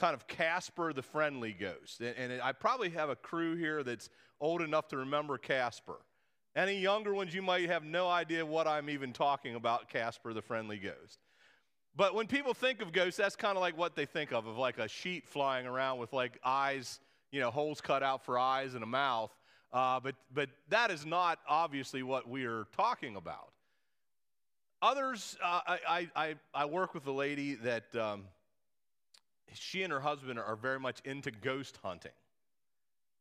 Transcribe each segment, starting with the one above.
kind of Casper the Friendly Ghost. And, and I probably have a crew here that's old enough to remember Casper. Any younger ones, you might have no idea what I'm even talking about, Casper the Friendly Ghost. But when people think of ghosts, that's kind of like what they think of, of like a sheet flying around with like eyes, you know, holes cut out for eyes and a mouth. Uh, but, but that is not obviously what we are talking about. Others, uh, I, I, I work with a lady that um, she and her husband are very much into ghost hunting.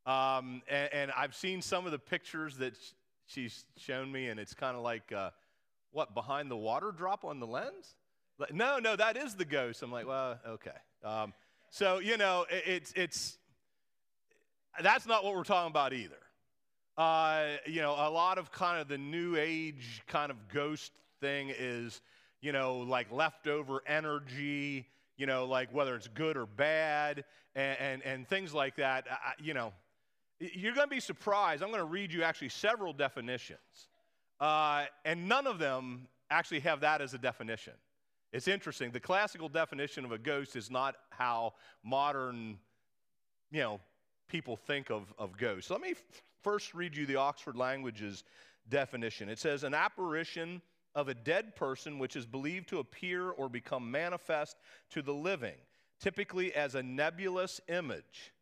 Um, and, and, I've seen some of the pictures that she's shown me, and it's kind of like, uh, what, behind the water drop on the lens? Like, no, no, that is the ghost. I'm like, well, okay. Um, so, you know, it, it's, it's, that's not what we're talking about either. Uh, you know, a lot of kind of the new age kind of ghost thing is, you know, like leftover energy, you know, like whether it's good or bad, and, and, and things like that. I, you know, you're going to be surprised. I'm going to read you actually several definitions, uh, and none of them actually have that as a definition. It's interesting. The classical definition of a ghost is not how modern, you know, people think of, of ghosts. Let me f- first read you the Oxford Languages definition. It says, an apparition of a dead person which is believed to appear or become manifest to the living, typically as a nebulous image.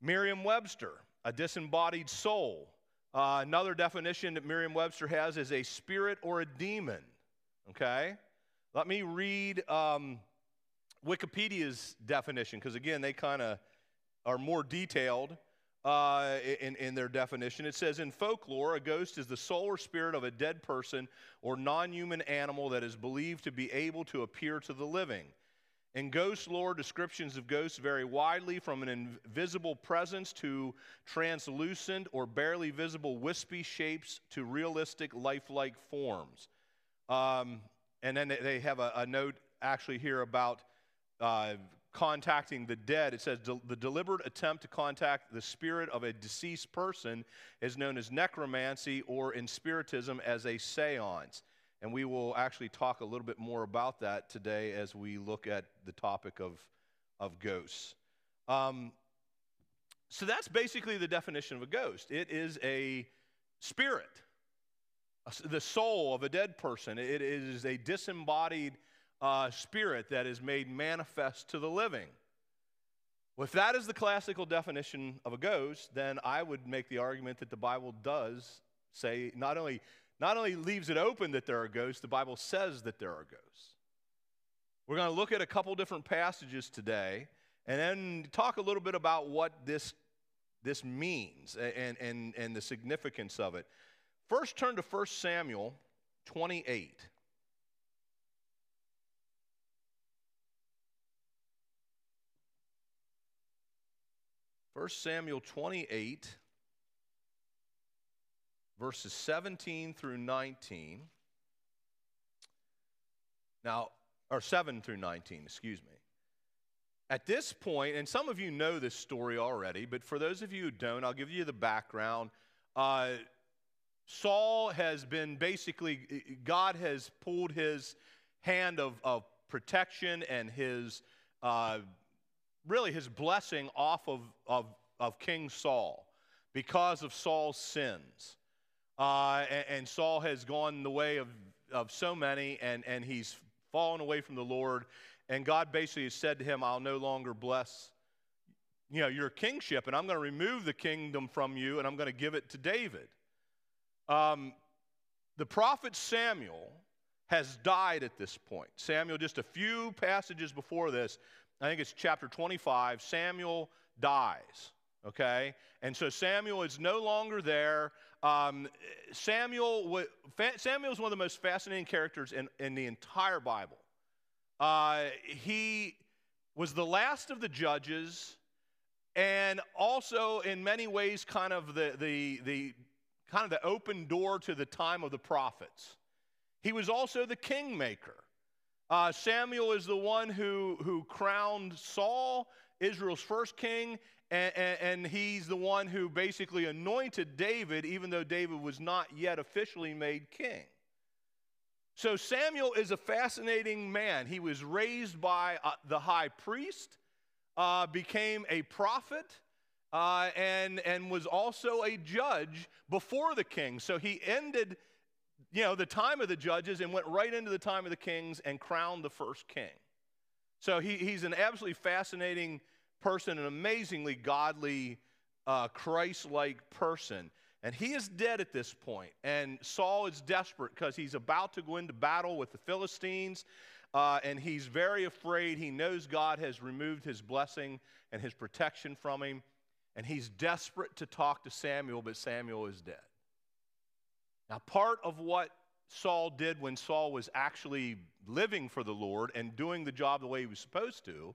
Merriam Webster, a disembodied soul. Uh, another definition that Merriam Webster has is a spirit or a demon. Okay? Let me read um, Wikipedia's definition, because again, they kind of are more detailed uh, in, in their definition. It says In folklore, a ghost is the soul or spirit of a dead person or non human animal that is believed to be able to appear to the living. In ghost lore, descriptions of ghosts vary widely from an invisible presence to translucent or barely visible wispy shapes to realistic lifelike forms. Um, and then they have a, a note actually here about uh, contacting the dead. It says the deliberate attempt to contact the spirit of a deceased person is known as necromancy or in spiritism as a seance. And we will actually talk a little bit more about that today as we look at the topic of, of ghosts. Um, so that's basically the definition of a ghost it is a spirit the soul of a dead person. It is a disembodied uh, spirit that is made manifest to the living. Well, if that is the classical definition of a ghost, then I would make the argument that the Bible does say not only not only leaves it open that there are ghosts, the Bible says that there are ghosts. We're going to look at a couple different passages today and then talk a little bit about what this, this means and, and, and the significance of it. First, turn to 1 Samuel 28. First Samuel 28, verses 17 through 19. Now, or 7 through 19, excuse me. At this point, and some of you know this story already, but for those of you who don't, I'll give you the background. Uh, Saul has been basically, God has pulled his hand of, of protection and his, uh, really his blessing off of, of, of King Saul because of Saul's sins. Uh, and, and, Saul has gone the way of, of so many, and, and he's fallen away from the Lord. And God basically has said to him, I'll no longer bless you know, your kingship, and I'm going to remove the kingdom from you, and I'm going to give it to David. Um, the prophet Samuel has died at this point. Samuel, just a few passages before this, I think it's chapter 25, Samuel dies. Okay? And so Samuel is no longer there. Um, Samuel, Samuel is one of the most fascinating characters in, in the entire Bible. Uh, he was the last of the judges, and also in many ways, kind of the, the, the kind of the open door to the time of the prophets. He was also the kingmaker. Uh, Samuel is the one who, who crowned Saul, Israel's first king, and, and, and, he's the one who basically anointed David, even though David was not yet officially made king. So Samuel is a fascinating man. He was raised by uh, the high priest. uh, became a prophet uh, and, and was also a judge before the king. So he ended, you know, the time of the judges and went right into the time of the kings and crowned the first king. So he, he's an absolutely fascinating person, an amazingly godly, uh, Christ like person. And he is dead at this point. And Saul is desperate because he's about to go into battle with the Philistines. Uh, and he's very afraid. He knows God has removed his blessing and his protection from him. And he's desperate to talk to Samuel, but Samuel is dead. Now, part of what Saul did when Saul was actually living for the Lord and doing the job the way he was supposed to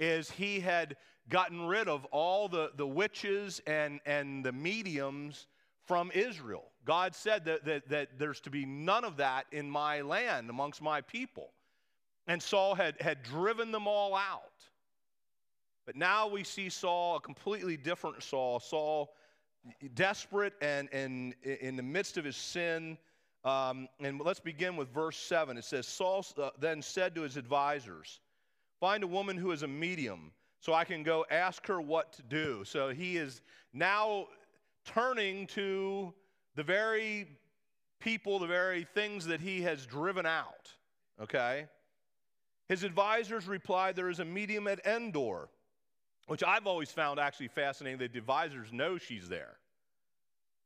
is he had gotten rid of all the, the witches and, and the mediums from Israel. God said that, that, that there's to be none of that in my land amongst my people. And Saul had, had driven them all out. But now we see Saul, a completely different Saul. Saul, desperate and, and in the midst of his sin. Um, and let's begin with verse 7. It says, Saul uh, then said to his advisors, Find a woman who is a medium so I can go ask her what to do. So he is now turning to the very people, the very things that he has driven out. Okay? His advisors replied, There is a medium at Endor, which I've always found actually fascinating. The advisors know she's there.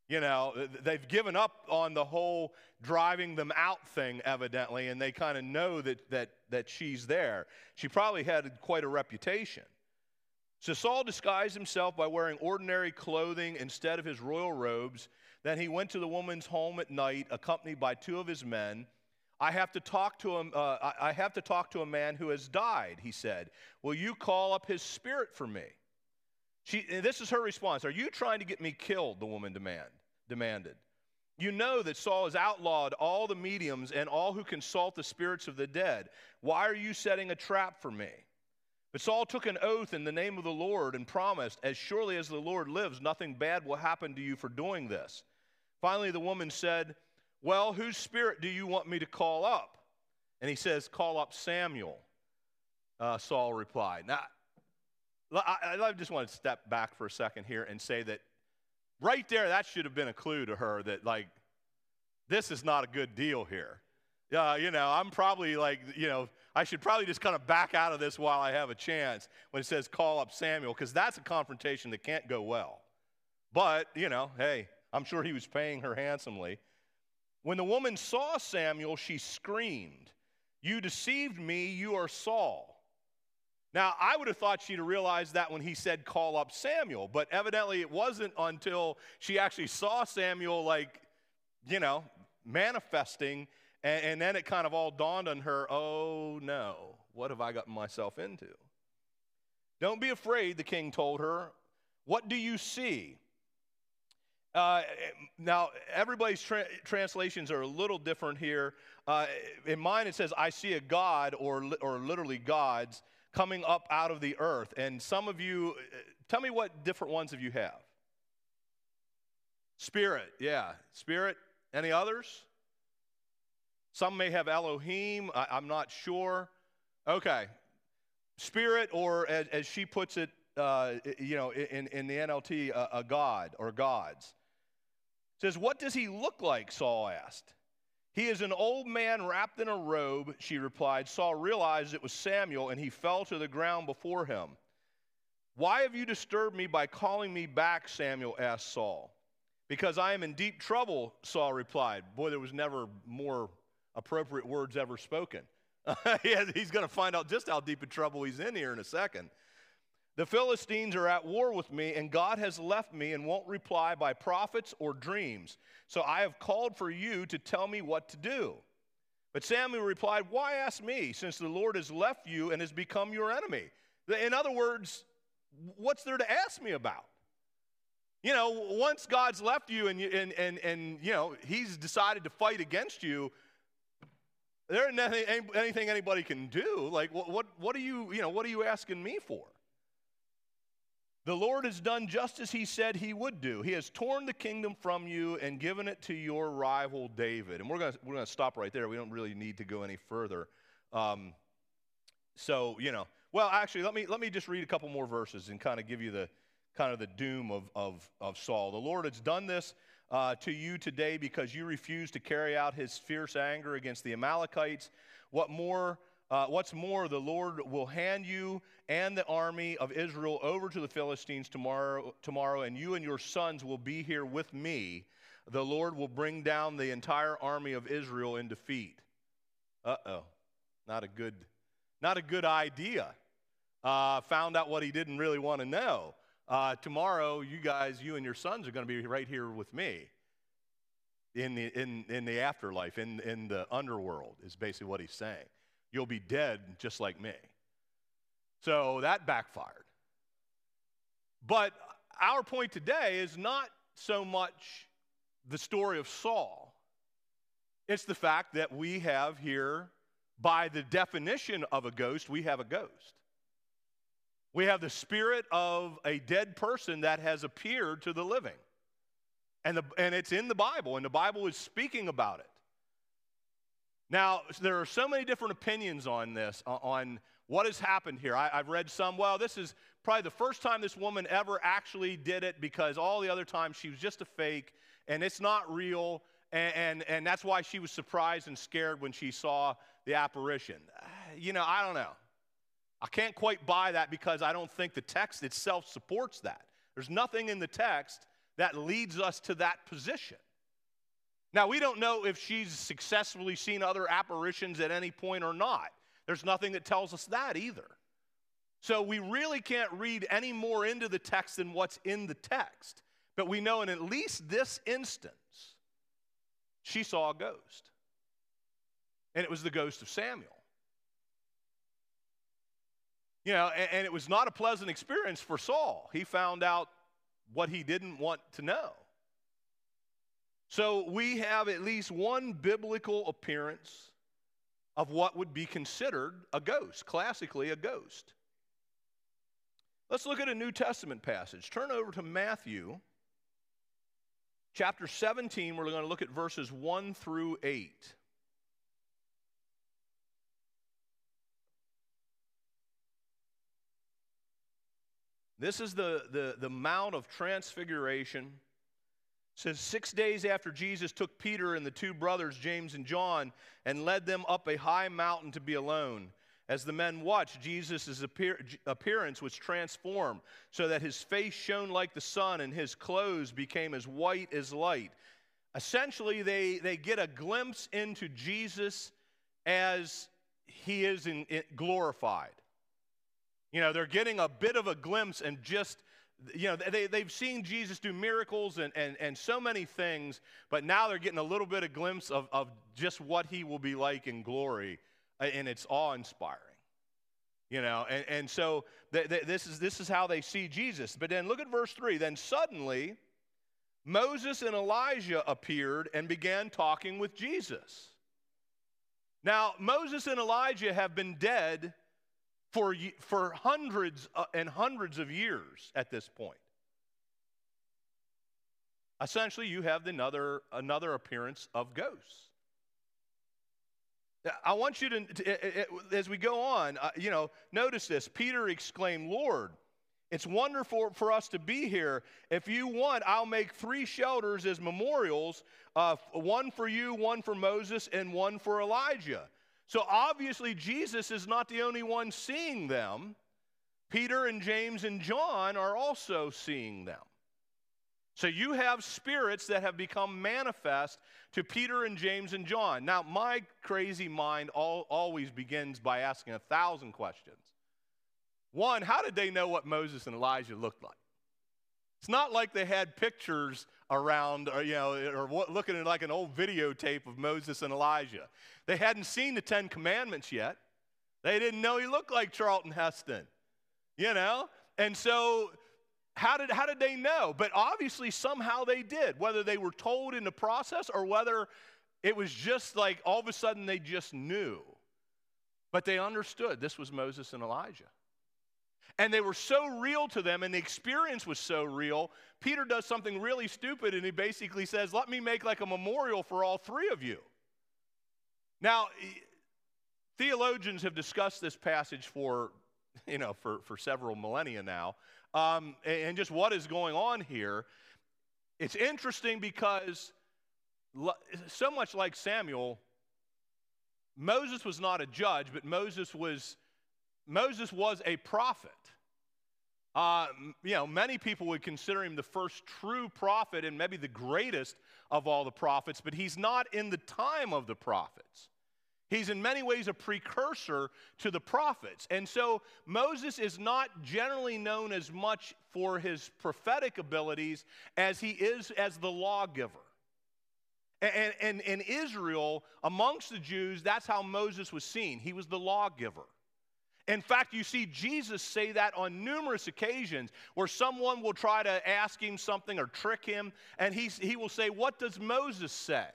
You know, they've given up on the whole driving them out thing, evidently, and they kind of know that, that, that she's there. She probably had quite a reputation. So Saul disguised himself by wearing ordinary clothing instead of his royal robes. Then he went to the woman's home at night, accompanied by two of his men. I have to talk to him. Uh, I have to talk to a man who has died. He said, "Will you call up his spirit for me?" She, this is her response. Are you trying to get me killed? The woman demand, demanded. You know that Saul has outlawed all the mediums and all who consult the spirits of the dead. Why are you setting a trap for me? But Saul took an oath in the name of the Lord and promised, As surely as the Lord lives, nothing bad will happen to you for doing this. Finally, the woman said, Well, whose spirit do you want me to call up? And he says, Call up Samuel. Uh, Saul replied. Now, I, I just want to step back for a second here and say that right there, that should have been a clue to her that, like, this is not a good deal here. Uh, you know, I'm probably like, you know, I should probably just kind of back out of this while I have a chance when it says call up Samuel, because that's a confrontation that can't go well. But, you know, hey, I'm sure he was paying her handsomely. When the woman saw Samuel, she screamed, You deceived me, you are Saul. Now, I would have thought she'd have realized that when he said, Call up Samuel, but evidently it wasn't until she actually saw Samuel, like, you know, manifesting and, and then it kind of all dawned on her oh no, what have I gotten myself into? Don't be afraid, the king told her. What do you see? Uh, now, everybody's tra- translations are a little different here. Uh, in mine, it says, I see a God, or, li- or literally gods, coming up out of the earth. And some of you, uh, tell me what different ones of you have. Spirit, yeah. Spirit. Any others? Some may have Elohim, I, am not sure. Okay. Spirit, or as, as she puts it, uh, you know, in, in the NLT, a, a god or gods. Says, What does he look like? Saul asked. He is an old man wrapped in a robe, she replied. Saul realized it was Samuel, and he fell to the ground before him. Why have you disturbed me by calling me back? Samuel asked Saul. Because I am in deep trouble, Saul replied. Boy, there was never more appropriate words ever spoken. he's going to find out just how deep in trouble he's in here in a second. The Philistines are at war with me, and God has left me and won't reply by prophets or dreams. So I have called for you to tell me what to do. But Samuel replied, Why ask me, since the Lord has left you and has become your enemy? In other words, what's there to ask me about? You know, once God's left you and, you, and, and, and you know, he's decided to fight against you, there anything, anything anybody can do. Like, what, what, what, are you, you know, what are you asking me for? The Lord has done just as he said he would do. He has torn the kingdom from you and given it to your rival David. And we're going we're gonna stop right there. We don't really need to go any further. Um, so, you know, Well, actually, let me, let me just read a couple more verses and kind of give you the kind of the doom of, of, of Saul. The Lord has done this uh, to you today because you refused to carry out his fierce anger against the Amalekites. What more? Uh, what's more, the Lord will hand you and the army of Israel over to the Philistines tomorrow, tomorrow, and you and your sons will be here with me. The Lord will bring down the entire army of Israel in defeat. Uh oh, not a good, not a good idea. Uh, found out what he didn't really want to know. Uh, tomorrow, you guys, you and your sons are going to be right here with me in the, in, in the afterlife, in, in the underworld, is basically what he's saying. You'll be dead just like me. So that backfired. But our point today is not so much the story of Saul, it's the fact that we have here, by the definition of a ghost, we have a ghost. We have the spirit of a dead person that has appeared to the living. And, the, and it's in the Bible, and the Bible is speaking about it. Now, there are so many different opinions on this, uh, on what has happened here. I, have read some, well, this is probably the first time this woman ever actually did it because all the other times she was just a fake and it's not real. And, and, and that's why she was surprised and scared when she saw the apparition. You know, I don't know. I can't quite buy that because I don't think the text itself supports that. There's nothing in the text that leads us to that position. Now, we don't know if she's successfully seen other apparitions at any point or not. There's nothing that tells us that either. So we really can't read any more into the text than what's in the text. But we know in at least this instance, she saw a ghost. And it was the ghost of Samuel. You know, and, and it was not a pleasant experience for Saul. He found out what he didn't want to know. So we have at least one biblical appearance of what would be considered a ghost, classically a ghost. Let's look at a New Testament passage. Turn over to Matthew chapter 17. We're going to look at verses 1 through 8. This is the, the, the Mount of Transfiguration says six days after jesus took peter and the two brothers james and john and led them up a high mountain to be alone as the men watched jesus' appear- appearance was transformed so that his face shone like the sun and his clothes became as white as light. Essentially they, they get a glimpse into jesus as he is in, in glorified. You know they're getting a bit of a glimpse and just you know, they, they've seen Jesus do miracles and, and, and so many things, but now they're getting a little bit of glimpse of, of just what he will be like in glory, uh, and it's awe inspiring. You know, and, and so th- th- this, is, this is how they see Jesus. But then look at verse 3. Then suddenly, Moses and Elijah appeared and began talking with Jesus. Now, Moses and Elijah have been dead for, for hundreds uh, and hundreds of years at this point. Essentially, you have another, another appearance of ghosts. I want you to, as we go on, uh, you know, notice this. Peter exclaimed, Lord, it's wonderful for us to be here. If you want, I'll make three shelters as memorials uh, one for you, one for Moses, and one for Elijah. So obviously, Jesus is not the only one seeing them. Peter and James and John are also seeing them. So you have spirits that have become manifest to Peter and James and John. Now, my crazy mind all, always begins by asking a thousand questions. One, how did they know what Moses and Elijah looked like? It's not like they had pictures around, or, you know, or looking at like an old videotape of Moses and Elijah. They hadn't seen the Ten Commandments yet. They didn't know he looked like Charlton Heston, you know? And so, how did, how did they know? But obviously, somehow they did, whether they were told in the process or whether it was just like all of a sudden they just knew. But they understood this was Moses and Elijah. And they were so real to them, and the experience was so real. Peter does something really stupid, and he basically says, Let me make like a memorial for all three of you. Now, theologians have discussed this passage for you know, for, for several millennia now. Um, and just what is going on here. It's interesting because so much like Samuel, Moses was not a judge, but Moses was, Moses was a prophet. Uh, you know, many people would consider him the first true prophet and maybe the greatest of all the prophets, but he's not in the time of the prophets. He's in many ways a precursor to the prophets. And so Moses is not generally known as much for his prophetic abilities as he is as the lawgiver. And, and, in Israel, amongst the Jews, that's how Moses was seen. He was the lawgiver. In fact, you see Jesus say that on numerous occasions where someone will try to ask him something or trick him, and he, he will say, What does Moses say?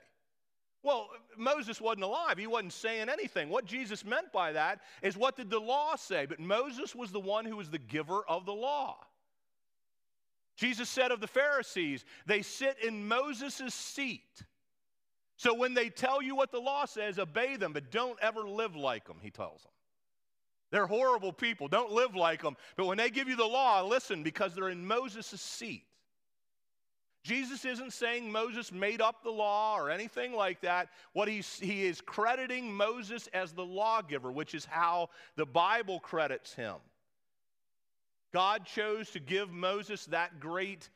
Well, Moses wasn't alive. He wasn't saying anything. What Jesus meant by that is what did the law say? But Moses was the one who was the giver of the law. Jesus said of the Pharisees, they sit in Moses' seat. So when they tell you what the law says, obey them, but don't ever live like them, he tells them. They're horrible people. Don't live like them. But when they give you the law, listen because they're in Moses' seat. Jesus isn't saying Moses made up the law or anything like that. What he's, he is crediting Moses as the lawgiver, which is how the Bible credits him. God chose to give Moses that great,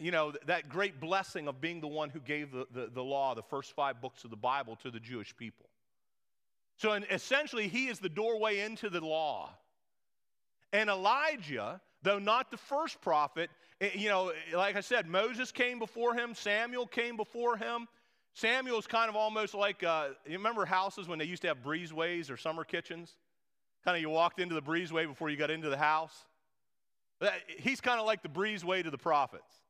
you know, that great blessing of being the one who gave the, the, the law, the first five books of the Bible to the Jewish people. So essentially, he is the doorway into the law. And Elijah, though not the first prophet, you know, like I said, Moses came before him, Samuel came before him. Samuel's kind of almost like, uh, you remember houses when they used to have breezeways or summer kitchens? Kind of you walked into the breezeway before you got into the house. He's kind of like the breezeway to the prophets.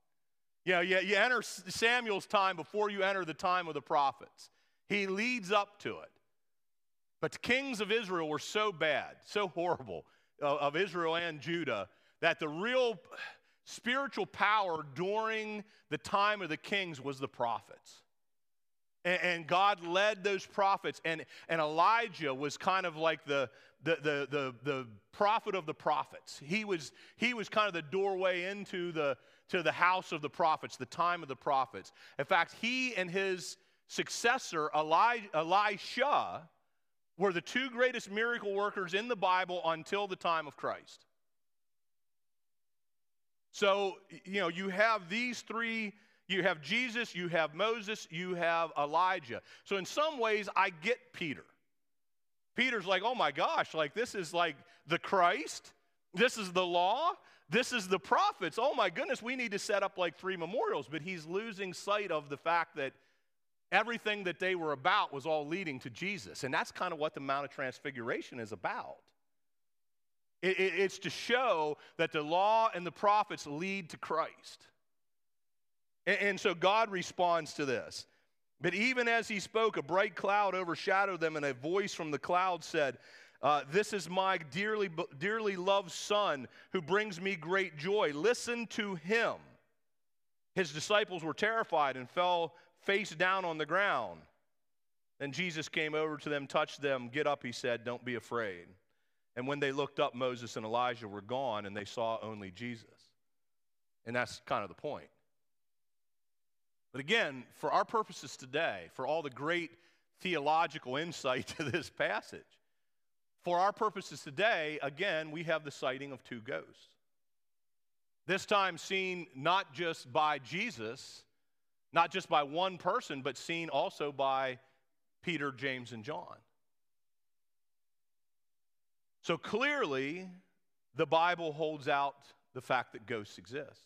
You know, you, you enter Samuel's time before you enter the time of the prophets. He leads up to it. But the kings of Israel were so bad, so horrible, uh, of Israel and Judah, that the real spiritual power during the time of the kings was the prophets. And, and God led those prophets, and, and Elijah was kind of like the, the, the, the, the prophet of the prophets. He was, he was kind of the doorway into the, to the house of the prophets, the time of the prophets. In fact, he and his successor, Eli, Elisha, were the two greatest miracle workers in the Bible until the time of Christ. So, you know, you have these three you have Jesus, you have Moses, you have Elijah. So, in some ways, I get Peter. Peter's like, oh my gosh, like this is like the Christ, this is the law, this is the prophets. Oh my goodness, we need to set up like three memorials. But he's losing sight of the fact that everything that they were about was all leading to Jesus. And that's kind of what the Mount of Transfiguration is about. It, it, it's to show that the law and the prophets lead to Christ. And, and so God responds to this. But even as he spoke, a bright cloud overshadowed them, and a voice from the cloud said, uh, This is my dearly, dearly loved Son who brings me great joy. Listen to him. His disciples were terrified and fell face down on the ground. Then Jesus came over to them, touched them. Get up, he said, don't be afraid. And when they looked up, Moses and Elijah were gone, and they saw only Jesus. And that's kind of the point. But again, for our purposes today, for all the great theological insight to this passage, for our purposes today, again, we have the sighting of two ghosts. This time seen not just by Jesus, not just by one person, but seen also by Peter, James, and John. So clearly, the Bible holds out the fact that ghosts exist.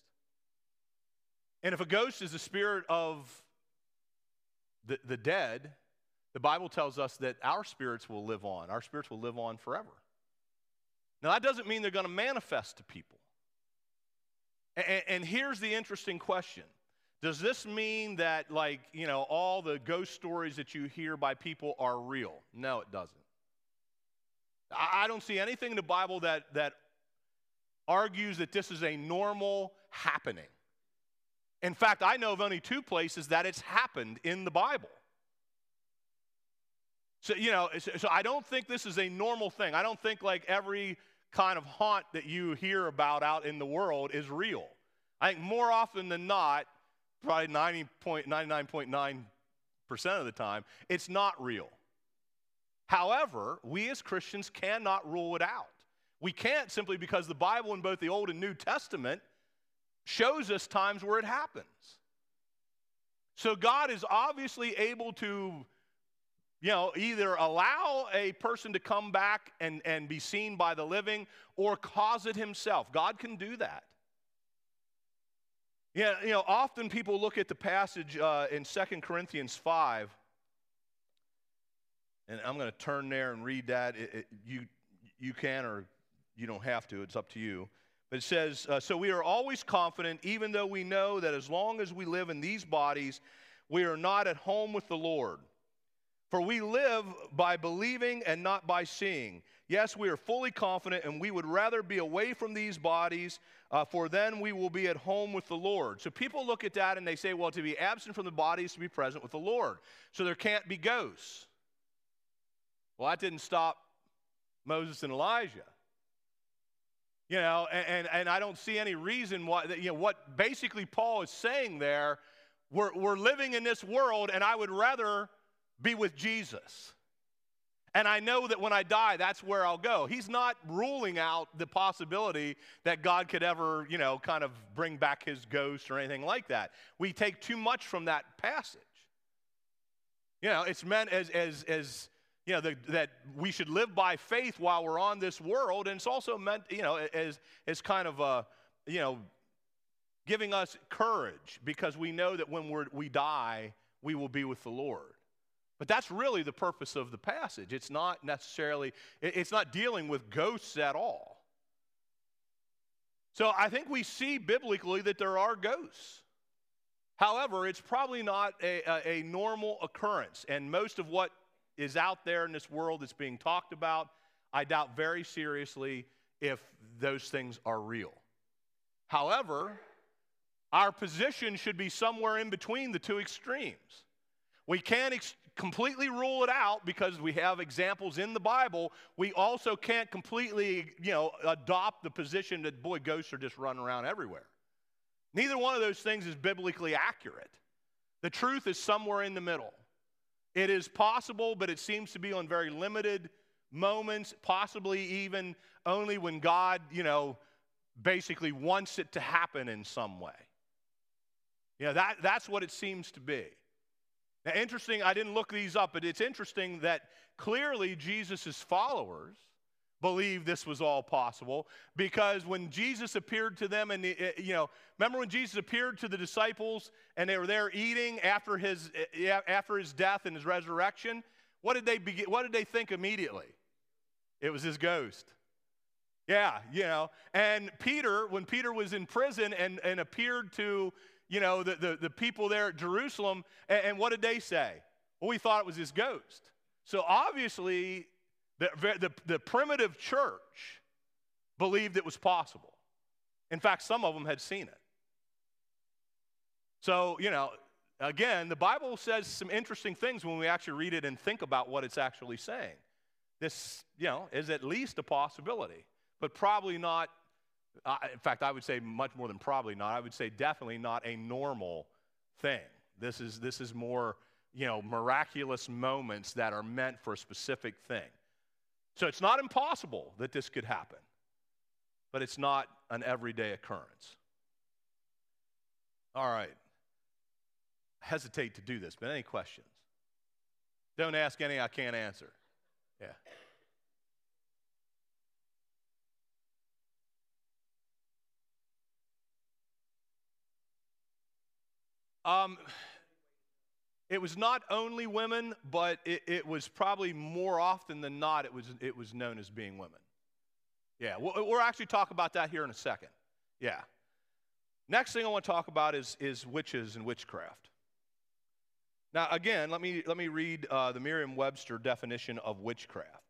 And if a ghost is the spirit of the, the dead, the Bible tells us that our spirits will live on. Our spirits will live on forever. Now, that doesn't mean they're going to manifest to people. And, and, here's the interesting question Does this mean that, like, you know, all the ghost stories that you hear by people are real? No, it doesn't. I don't see anything in the Bible that, that argues that this is a normal happening. In fact, I know of only two places that it's happened in the Bible. So, you know, so I don't think this is a normal thing. I don't think like every kind of haunt that you hear about out in the world is real. I think more often than not, probably 99.9% of the time, it's not real. However, we as Christians cannot rule it out. We can't simply because the Bible in both the Old and New Testament shows us times where it happens. So God is obviously able to, you know, either allow a person to come back and, and be seen by the living or cause it himself. God can do that. Yeah, you know, often people look at the passage uh, in 2 Corinthians 5, and I'm going to turn there and read that. It, it, you, you can or you don't have to, it's up to you. But it says, uh, So we are always confident, even though we know that as long as we live in these bodies, we are not at home with the Lord. For we live by believing and not by seeing. Yes, we are fully confident, and we would rather be away from these bodies, uh, for then we will be at home with the Lord. So people look at that and they say, well, to be absent from the body is to be present with the Lord. So there can't be ghosts. Well, that didn't stop Moses and Elijah. You know, and, and, and, I don't see any reason why, you know, what basically Paul is saying there, we're, we're living in this world and I would rather be with Jesus. And I know that when I die, that's where I'll go. He's not ruling out the possibility that God could ever, you know, kind of bring back his ghost or anything like that. We take too much from that passage. You know, it's meant as, as, as you know, the, that we should live by faith while we're on this world. And it's also meant, you know, as, as kind of, a, you know, giving us courage because we know that when we're, we die, we will be with the Lord. But that's really the purpose of the passage. It's not necessarily, it's not dealing with ghosts at all. So I think we see biblically that there are ghosts. However, it's probably not a, a, a normal occurrence. And most of what is out there in this world that's being talked about, I doubt very seriously if those things are real. However, our position should be somewhere in between the two extremes. We can't ex- completely rule it out because we have examples in the Bible. We also can't completely, you know, adopt the position that boy ghosts are just running around everywhere. Neither one of those things is biblically accurate. The truth is somewhere in the middle. It is possible, but it seems to be on very limited moments, possibly even only when God, you know, basically wants it to happen in some way. You know, that, that's what it seems to be. Now, interesting, I didn't look these up, but it's interesting that clearly Jesus' followers believe this was all possible. Because when Jesus appeared to them and eh, you know remember when Jesus appeared to the disciples and they were there eating after his eh, after his death and his resurrection what did they begin, what did they think immediately? It was his ghost. Yeah you know and Peter when Peter was in prison and and appeared to you know the the, the people there at Jerusalem and, and what did they say? Well we thought it was his ghost. So obviously the, the, the primitive church believed it was possible. In fact, some of them had seen it. So, you know, again, the Bible says some interesting things when we actually read it and think about what it's actually saying. This, you know, is at least a possibility, but probably not. Uh, in fact, I would say much more than probably not. I would say definitely not a normal thing. This is, this is more, you know, miraculous moments that are meant for a specific thing. So it's not impossible that this could happen, but it's not an everyday occurrence. All right. hesitate to do this, but any questions? Don't ask any I can't answer. Yeah. Um, it was not only women, but it, it, was probably more often than not, it was, it was known as being women. Yeah, we'll, we'll actually talk about that here in a second. Yeah. Next thing I want to talk about is, is witches and witchcraft. Now, again, let me, let me read uh, the Merriam Webster definition of witchcraft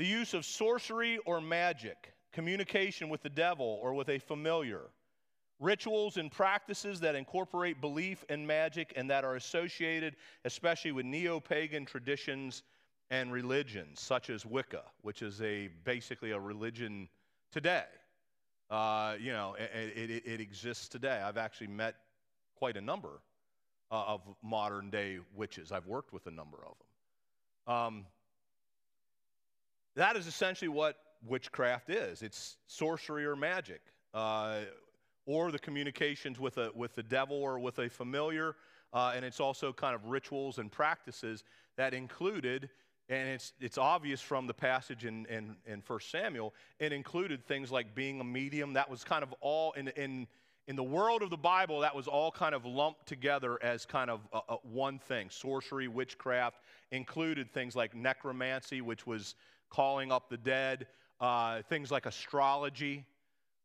the use of sorcery or magic, communication with the devil or with a familiar rituals and practices that incorporate belief and magic and that are associated, especially with neo pagan traditions and religions, such as Wicca, which is a basically a religion today. Uh, you know, it, it, it, exists today. I've actually met quite a number uh, of modern day witches. I've worked with a number of them. Um, that is essentially what witchcraft is it's sorcery or magic, uh, or the communications with, a, with the devil or with a familiar. Uh, and it's also kind of rituals and practices that included and it's, it's obvious from the passage in, in, in 1 Samuel, it included things like being a medium. That was kind of all, in, in, in the world of the Bible, that was all kind of lumped together as kind of a, a one thing. Sorcery, witchcraft included things like necromancy, which was calling up the dead, uh, things like astrology,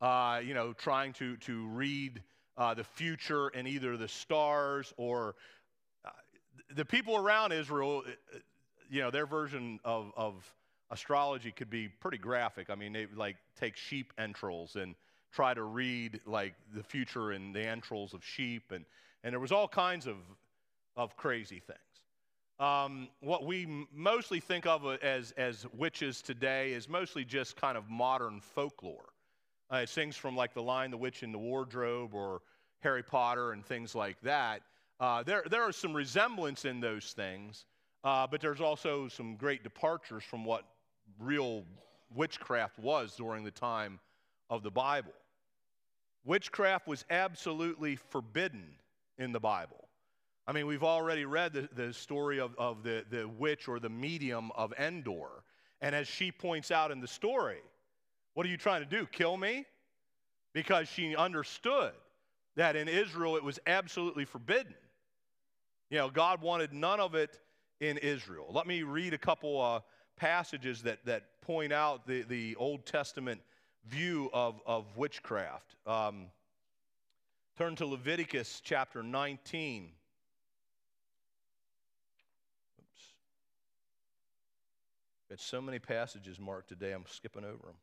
uh, you know, trying to, to read uh, the future in either the stars or uh, the people around Israel you know, their version of, of astrology could be pretty graphic. I mean, they like take sheep entrails and try to read like the future in the entrails of sheep, and, and there was all kinds of, of crazy things. Um, what we mostly think of as, as witches today is mostly just kind of modern folklore. Uh, it's things from like The Lion, the Witch, and the Wardrobe or Harry Potter and things like that. Uh, there, there are some resemblance in those things, uh, but there's also some great departures from what real witchcraft was during the time of the Bible. Witchcraft was absolutely forbidden in the Bible. I mean, we've already read the, the story of, of the, the witch or the medium of Endor. And as she points out in the story, what are you trying to do? Kill me? Because she understood that in Israel it was absolutely forbidden. You know, God wanted none of it in Israel. Let me read a couple uh, passages that, that point out the, the Old Testament view of, of witchcraft. Um, turn to Leviticus chapter 19. Oops. Got so many passages marked today, I'm skipping over them.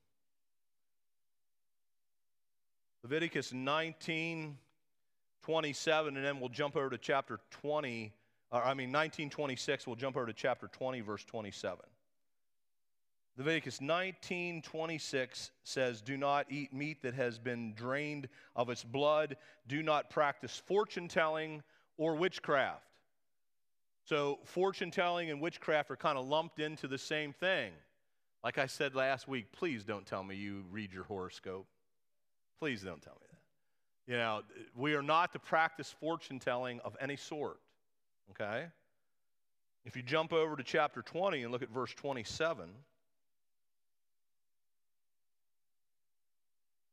Leviticus 19, 27, and then we'll jump over to chapter 20 Or, I mean 1926, we'll jump over to chapter 20, verse 27. Leviticus 19:26 says, "Do not eat meat that has been drained of its blood. Do not practice fortune telling or witchcraft." So, fortune telling and witchcraft are kind of lumped into the same thing. Like I said last week, please don't tell me you read your horoscope. Please don't tell me that. You know, we are not to practice fortune telling of any sort. Okay? If you jump over to chapter 20 and look at verse 27, it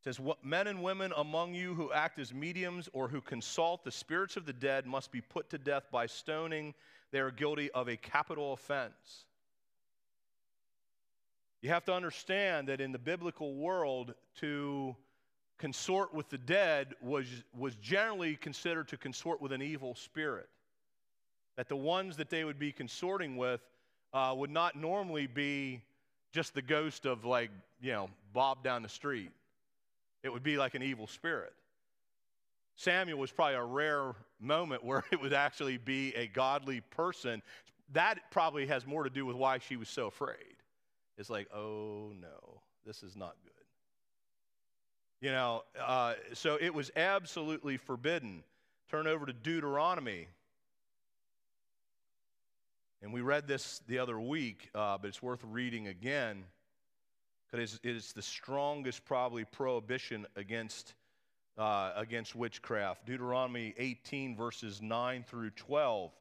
says, What men and women among you who act as mediums or who consult the spirits of the dead must be put to death by stoning. They are guilty of a capital offense. You have to understand that in the biblical world, to consort with the dead was, was generally considered to consort with an evil spirit that the ones that they would be consorting with uh, would not normally be just the ghost of, like, you know, Bob down the street. It would be like an evil spirit. Samuel was probably a rare moment where it would actually be a godly person. That probably has more to do with why she was so afraid. It's like, oh no, this is not good. You know, uh, so it was absolutely forbidden. Turn over to Deuteronomy and we read this the other week, uh, but it's worth reading again because it is the strongest, probably, prohibition against, uh, against witchcraft. Deuteronomy 18, verses 9 through 12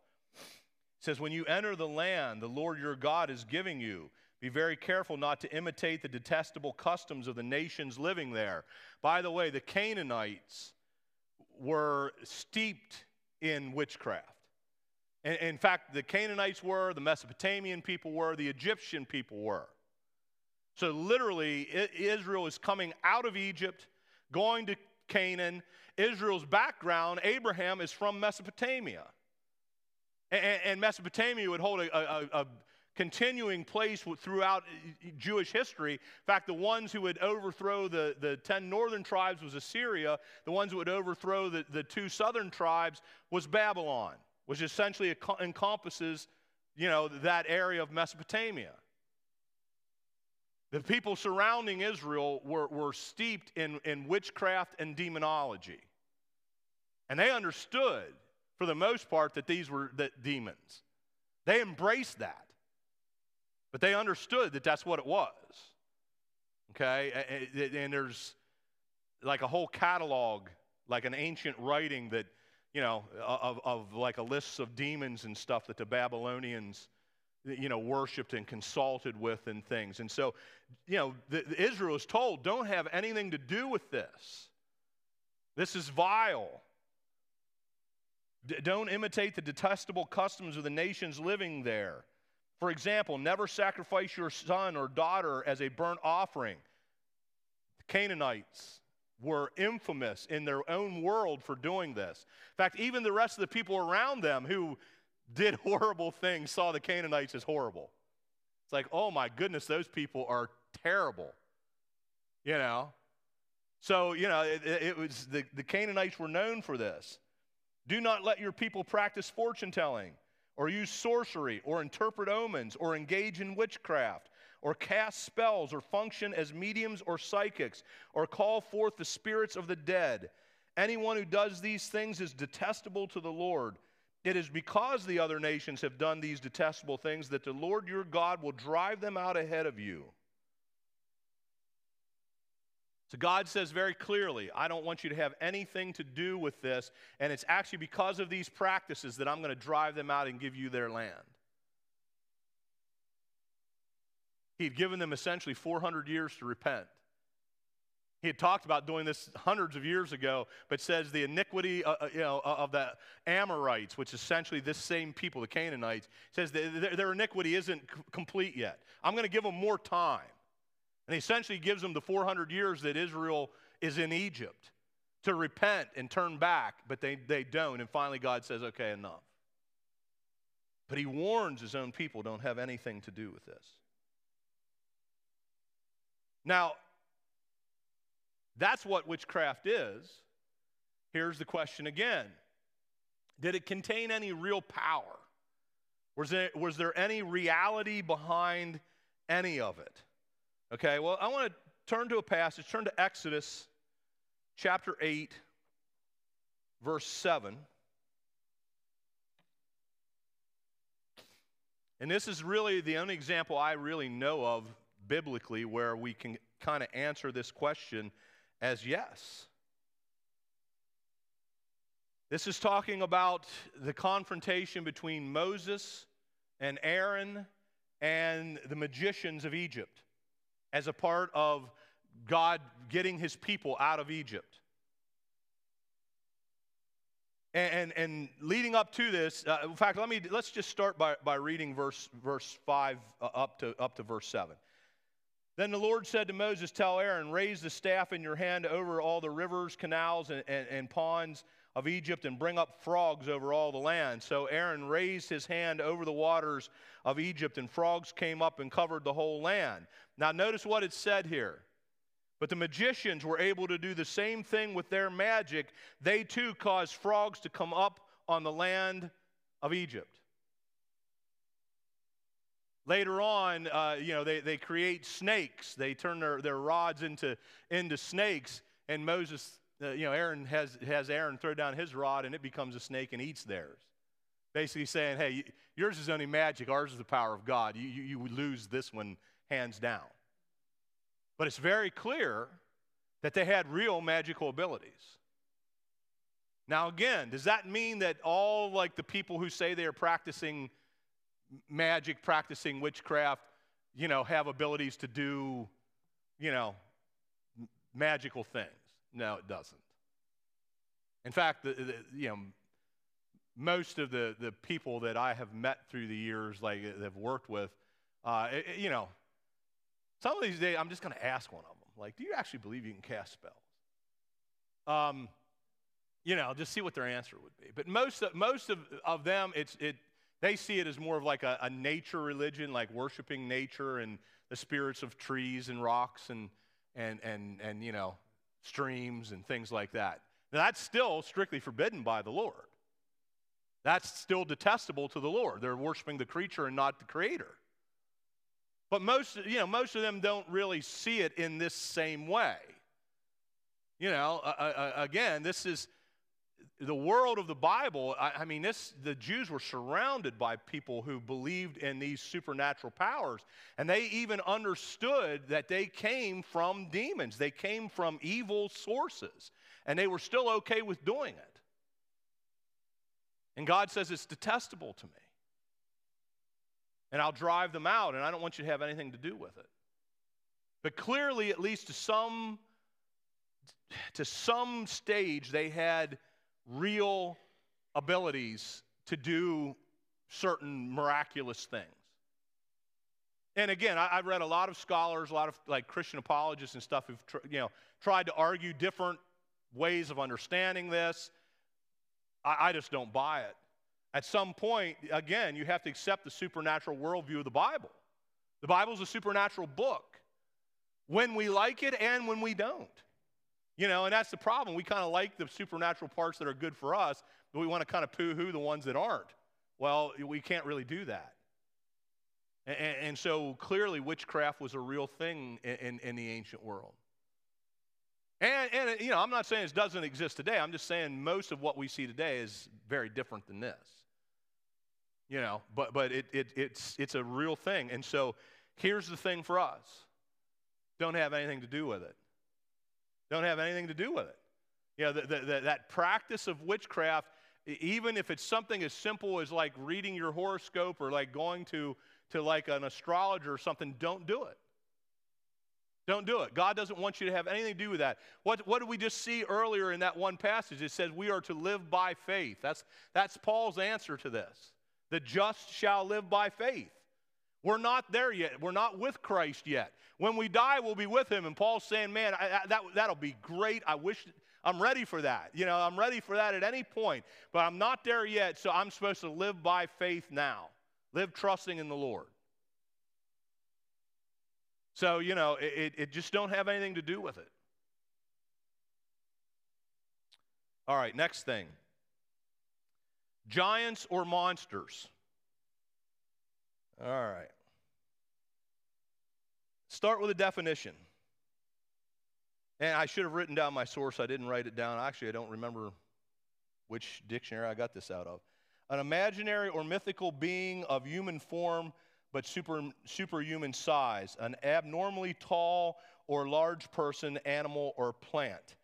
says, When you enter the land the Lord your God is giving you, be very careful not to imitate the detestable customs of the nations living there. By the way, the Canaanites were steeped in witchcraft. In fact, the Canaanites were, the Mesopotamian people were, the Egyptian people were. So literally, Israel is coming out of Egypt, going to Canaan. Israel's background, Abraham, is from Mesopotamia. And Mesopotamia would hold a, a, a continuing place throughout uh, Jewish history. In fact, the ones who would overthrow the, the 10 northern tribes was Assyria. The ones who would overthrow the, the two southern tribes was Babylon which essentially encompasses you know, that area of Mesopotamia. The people surrounding Israel were, were steeped in, in witchcraft and demonology. And they understood, for the most part, that these were the demons. They embraced that. But they understood that that's what it was. Okay? And there's like a whole catalog, like an ancient writing that, you know, of, of like a list of demons and stuff that the Babylonians you know, worshiped and consulted with and things. And so, you know, the, the Israel is told, don't have anything to do with this. This is vile. D- don't imitate the detestable customs of the nations living there. For example, never sacrifice your son or daughter as a burnt offering. The Canaanites were infamous in their own world for doing this. In fact, even the rest of the people around them who did horrible things saw the Canaanites as horrible. It's like, oh my goodness, those people are terrible. You know? So, you know, it, it was the, the Canaanites were known for this. Do not let your people practice fortune telling, or use sorcery, or interpret omens, or engage in witchcraft, or cast spells, or function as mediums or psychics, or call forth the spirits of the dead. Anyone who does these things is detestable to the Lord. It is because the other nations have done these detestable things that the Lord your God will drive them out ahead of you. So God says very clearly, I don't want you to have anything to do with this, and it's actually because of these practices that I'm going to drive them out and give you their land. He'd given them essentially 400 years to repent. He had talked about doing this hundreds of years ago, but says the iniquity uh, uh you know, of the Amorites, which essentially this same people, the Canaanites, says their iniquity isn't complete yet. I'm going to give them more time. And he essentially gives them the 400 years that Israel is in Egypt to repent and turn back, but they, they don't. And finally, God says, okay, enough. But he warns his own people don't have anything to do with this. Now, that's what witchcraft is. Here's the question again Did it contain any real power? Was there, was there any reality behind any of it? Okay, well, I want to turn to a passage, turn to Exodus chapter 8, verse 7. And this is really the only example I really know of biblically where we can kind of answer this question as yes. This is talking about the confrontation between Moses and Aaron and the magicians of Egypt as a part of God getting his people out of Egypt. And, and, and leading up to this, uh, in fact, let me, let's just start by, by reading verse, verse 5 uh, up, to, up to verse 7. Then the Lord said to Moses, Tell Aaron, raise the staff in your hand over all the rivers, canals, and, and, and, ponds of Egypt, and bring up frogs over all the land. So Aaron raised his hand over the waters of Egypt, and frogs came up and covered the whole land. Now, notice what it said here. But the magicians were able to do the same thing with their magic. They too caused frogs to come up on the land of Egypt. Later on, uh, you know, they, they create snakes. They turn their, their rods into, into snakes. And Moses, uh, you know, Aaron has, has Aaron throw down his rod and it becomes a snake and eats theirs. Basically saying, hey, yours is only magic, ours is the power of God. You, you, you lose this one hands down. But it's very clear that they had real magical abilities. Now, again, does that mean that all like the people who say they are practicing magic, practicing witchcraft, you know, have abilities to do, you know, magical things. No, it doesn't. In fact, the, the, you know, most of the, the people that I have met through the years, like have worked with, uh, it, you know, some of these days I'm just going to ask one of them, like, do you actually believe you can cast spells? Um, you know, just see what their answer would be. But most of, most of, of them, it's, it, they see it as more of like a, a nature religion, like worshiping nature and the spirits of trees and rocks and, and, and, and you know, streams and things like that. Now, that's still strictly forbidden by the Lord. That's still detestable to the Lord. They're worshiping the creature and not the creator. But most, you know, most of them don't really see it in this same way. You know, uh, uh, again, this is the world of the Bible. I, I, mean, this the Jews were surrounded by people who believed in these supernatural powers, and they even understood that they came from demons. They came from evil sources, and they were still okay with doing it. And God says it's detestable to me and I'll drive them out, and I don't want you to have anything to do with it. But clearly, at least to some, to some stage, they had real abilities to do certain miraculous things. And again, I, have read a lot of scholars, a lot of like Christian apologists and stuff who've tr- you know tried to argue different ways of understanding this. I, I just don't buy it. At some point, again, you have to accept the supernatural worldview of the Bible. The Bible is a supernatural book when we like it and when we don't. You know, and that's the problem. We kind of like the supernatural parts that are good for us, but we want to kind of poo hoo the ones that aren't. Well, we can't really do that. And, and so clearly, witchcraft was a real thing in, in, in the ancient world. And, and, you know, I'm not saying it doesn't exist today. I'm just saying most of what we see today is very different than this. You know, but, but it, it, it's, it's a real thing. And so here's the thing for us don't have anything to do with it. Don't have anything to do with it. You know, the, the, the, that practice of witchcraft, even if it's something as simple as like reading your horoscope or like going to, to like an astrologer or something, don't do it. Don't do it. God doesn't want you to have anything to do with that. What, what did we just see earlier in that one passage? It says we are to live by faith. That's, that's Paul's answer to this. The just shall live by faith. We're not there yet. We're not with Christ yet. When we die, we'll be with him. And Paul's saying, man, I, I, that, that'll be great. I wish I'm ready for that. You know, I'm ready for that at any point, but I'm not there yet, so I'm supposed to live by faith now. Live trusting in the Lord. So, you know, it, it just don't have anything to do with it. All right, next thing giants or monsters. All right. Start with a definition. And I should have written down my source. I didn't write it down. Actually, I don't remember which dictionary I got this out of. An imaginary or mythical being of human form but super, superhuman size, an abnormally tall or large person, animal, or plant.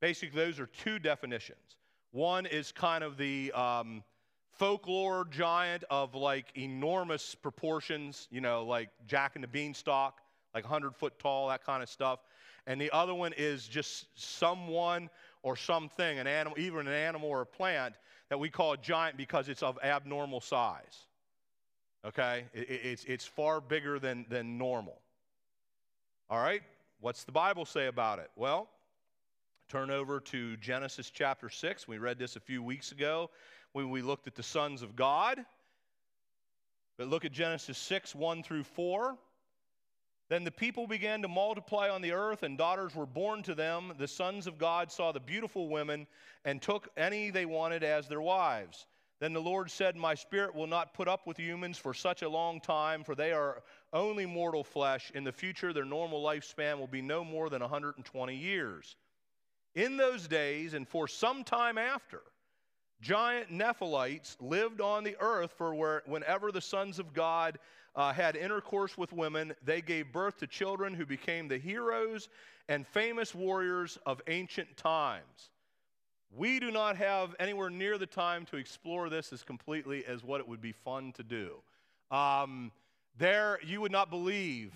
Basically, those are two definitions. One is kind of the um, folklore giant of like enormous proportions, you know, like Jack and the Beanstalk, like 100 foot tall, that kind of stuff. And the other one is just someone or something, an animal, even an animal or a plant, that we call a giant because it's of abnormal size okay? It, it's, it's far bigger than, than normal. All right, what's the Bible say about it? Well, turn over to Genesis chapter 6. We read this a few weeks ago when we looked at the sons of God. But look at Genesis 6 1 through 4. Then the people began to multiply on the earth, and daughters were born to them. The sons of God saw the beautiful women and took any they wanted as their wives. Then the Lord said, My spirit will not put up with humans for such a long time, for they are only mortal flesh. In the future, their normal lifespan will be no more than 120 years. In those days, and for some time after, giant Nephilites lived on the earth, for where, whenever the sons of God uh, had intercourse with women, they gave birth to children who became the heroes and famous warriors of ancient times. We do not have anywhere near the time to explore this as completely as what it would be fun to do. Um, there, you would not believe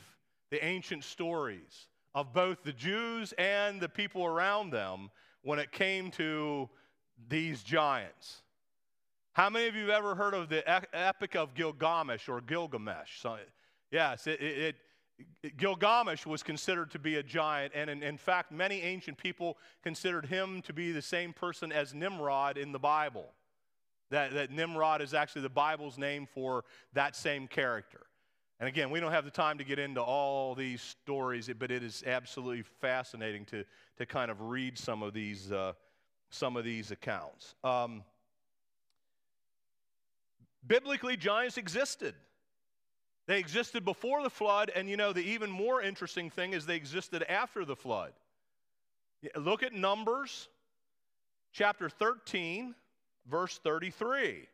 the ancient stories of both the Jews and the people around them when it came to these giants. How many of you have ever heard of the Epic of Gilgamesh or Gilgamesh? So, yes, it, it, Gilgamesh was considered to be a giant, and in, in, fact, many ancient people considered him to be the same person as Nimrod in the Bible. That, that Nimrod is actually the Bible's name for that same character. And again, we don't have the time to get into all these stories, but it is absolutely fascinating to, to kind of read some of these, uh, some of these accounts. Um, Biblically, giants existed. They existed before the flood, and you know, the even more interesting thing is they existed after the flood. Look at Numbers chapter 13, verse 33.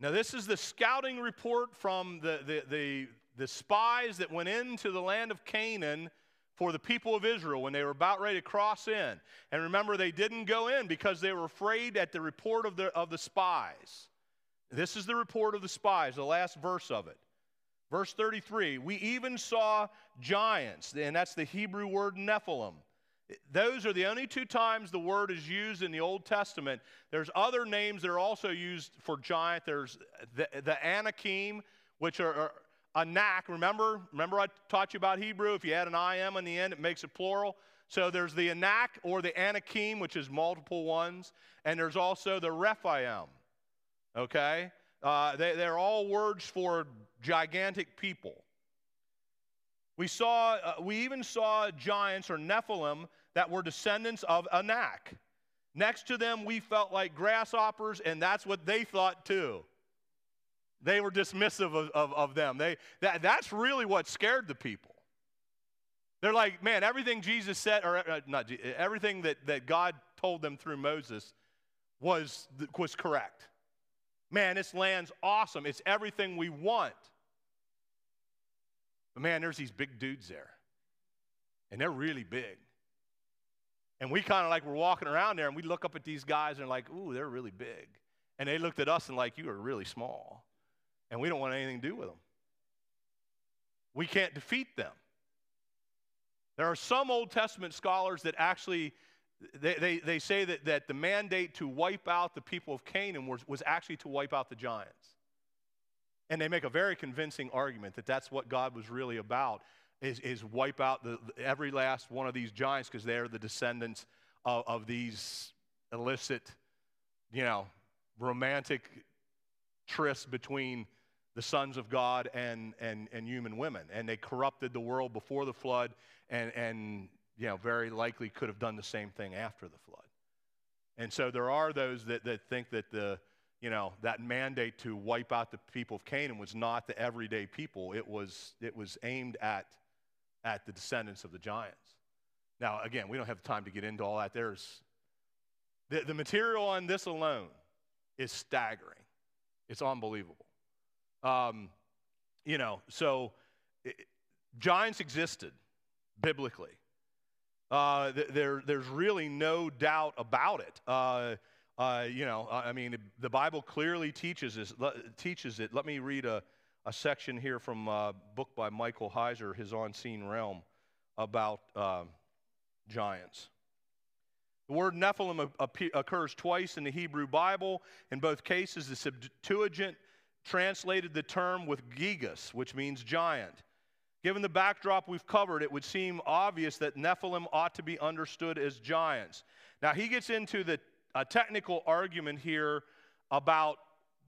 Now, this is the scouting report from the, the, the, the, spies that went into the land of Canaan for the people of Israel when they were about ready to cross in. And remember, they didn't go in because they were afraid at the report of the, of the spies. This is the report of the spies, the last verse of it. Verse 33 We even saw giants, and that's the Hebrew word Nephilim. Those are the only two times the word is used in the Old Testament. There's other names that are also used for giant. There's the, the Anakim, which are, are Anak. Remember, remember I taught you about Hebrew. If you add an im in the end, it makes it plural. So there's the Anak or the Anakim, which is multiple ones, and there's also the Rephaim. Okay, uh, they, they're all words for gigantic people. We saw, uh, we even saw giants or Nephilim that were descendants of Anak. Next to them, we felt like grasshoppers, and that's what they thought too. They were dismissive of, of, of them. They, that, that's really what scared the people. They're like, man, everything Jesus said, or uh, not everything that, that God told them through Moses was, was correct. Man, this land's awesome. It's everything we want. But man, there's these big dudes there. And they're really big. And we kind of like we're walking around there and we look up at these guys and like, ooh, they're really big. And they looked at us and like, you are really small. And we don't want anything to do with them. We can't defeat them. There are some Old Testament scholars that actually they, they, they say that, that the mandate to wipe out the people of Canaan was, was actually to wipe out the giants. And they make a very convincing argument that that's what God was really about, is, is wipe out the, every last one of these giants because they're the descendants of, of these illicit, you know, romantic trysts between the sons of God and, and, and human women. And they corrupted the world before the flood and, and you know, very likely could have done the same thing after the flood. And so there are those that, that think that the, you know, that mandate to wipe out the people of Canaan was not the everyday people. It was, it was aimed at, at the descendants of the giants. Now, again, we don't have time to get into all that. There's, the, the material on this alone is staggering. It's unbelievable. Um, you know, so it, giants existed biblically. Uh, th- there, there's really no doubt about it. Uh, uh, you know, I mean, the Bible clearly teaches, this, teaches it. Let me read a, a section here from a book by Michael Heiser, His Unseen Realm, about uh, giants. The word Nephilim occurs twice in the Hebrew Bible. In both cases, the Septuagint translated the term with gigas, which means giant. Given the backdrop we've covered, it would seem obvious that Nephilim ought to be understood as giants. Now, he gets into the a technical argument here about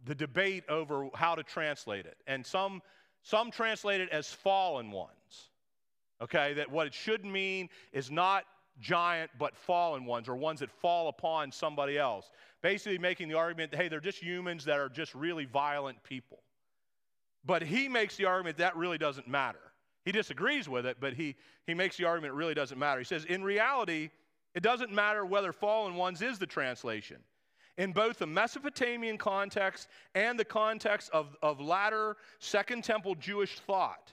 the debate over how to translate it. And some, some translate it as fallen ones. Okay, that what it should mean is not giant but fallen ones or ones that fall upon somebody else. Basically, making the argument that, hey, they're just humans that are just really violent people. But he makes the argument that really doesn't matter. He disagrees with it, but he, he makes the argument it really doesn't matter. He says, in reality, it doesn't matter whether fallen ones is the translation. In both the Mesopotamian context and the context of, of latter Second Temple Jewish thought,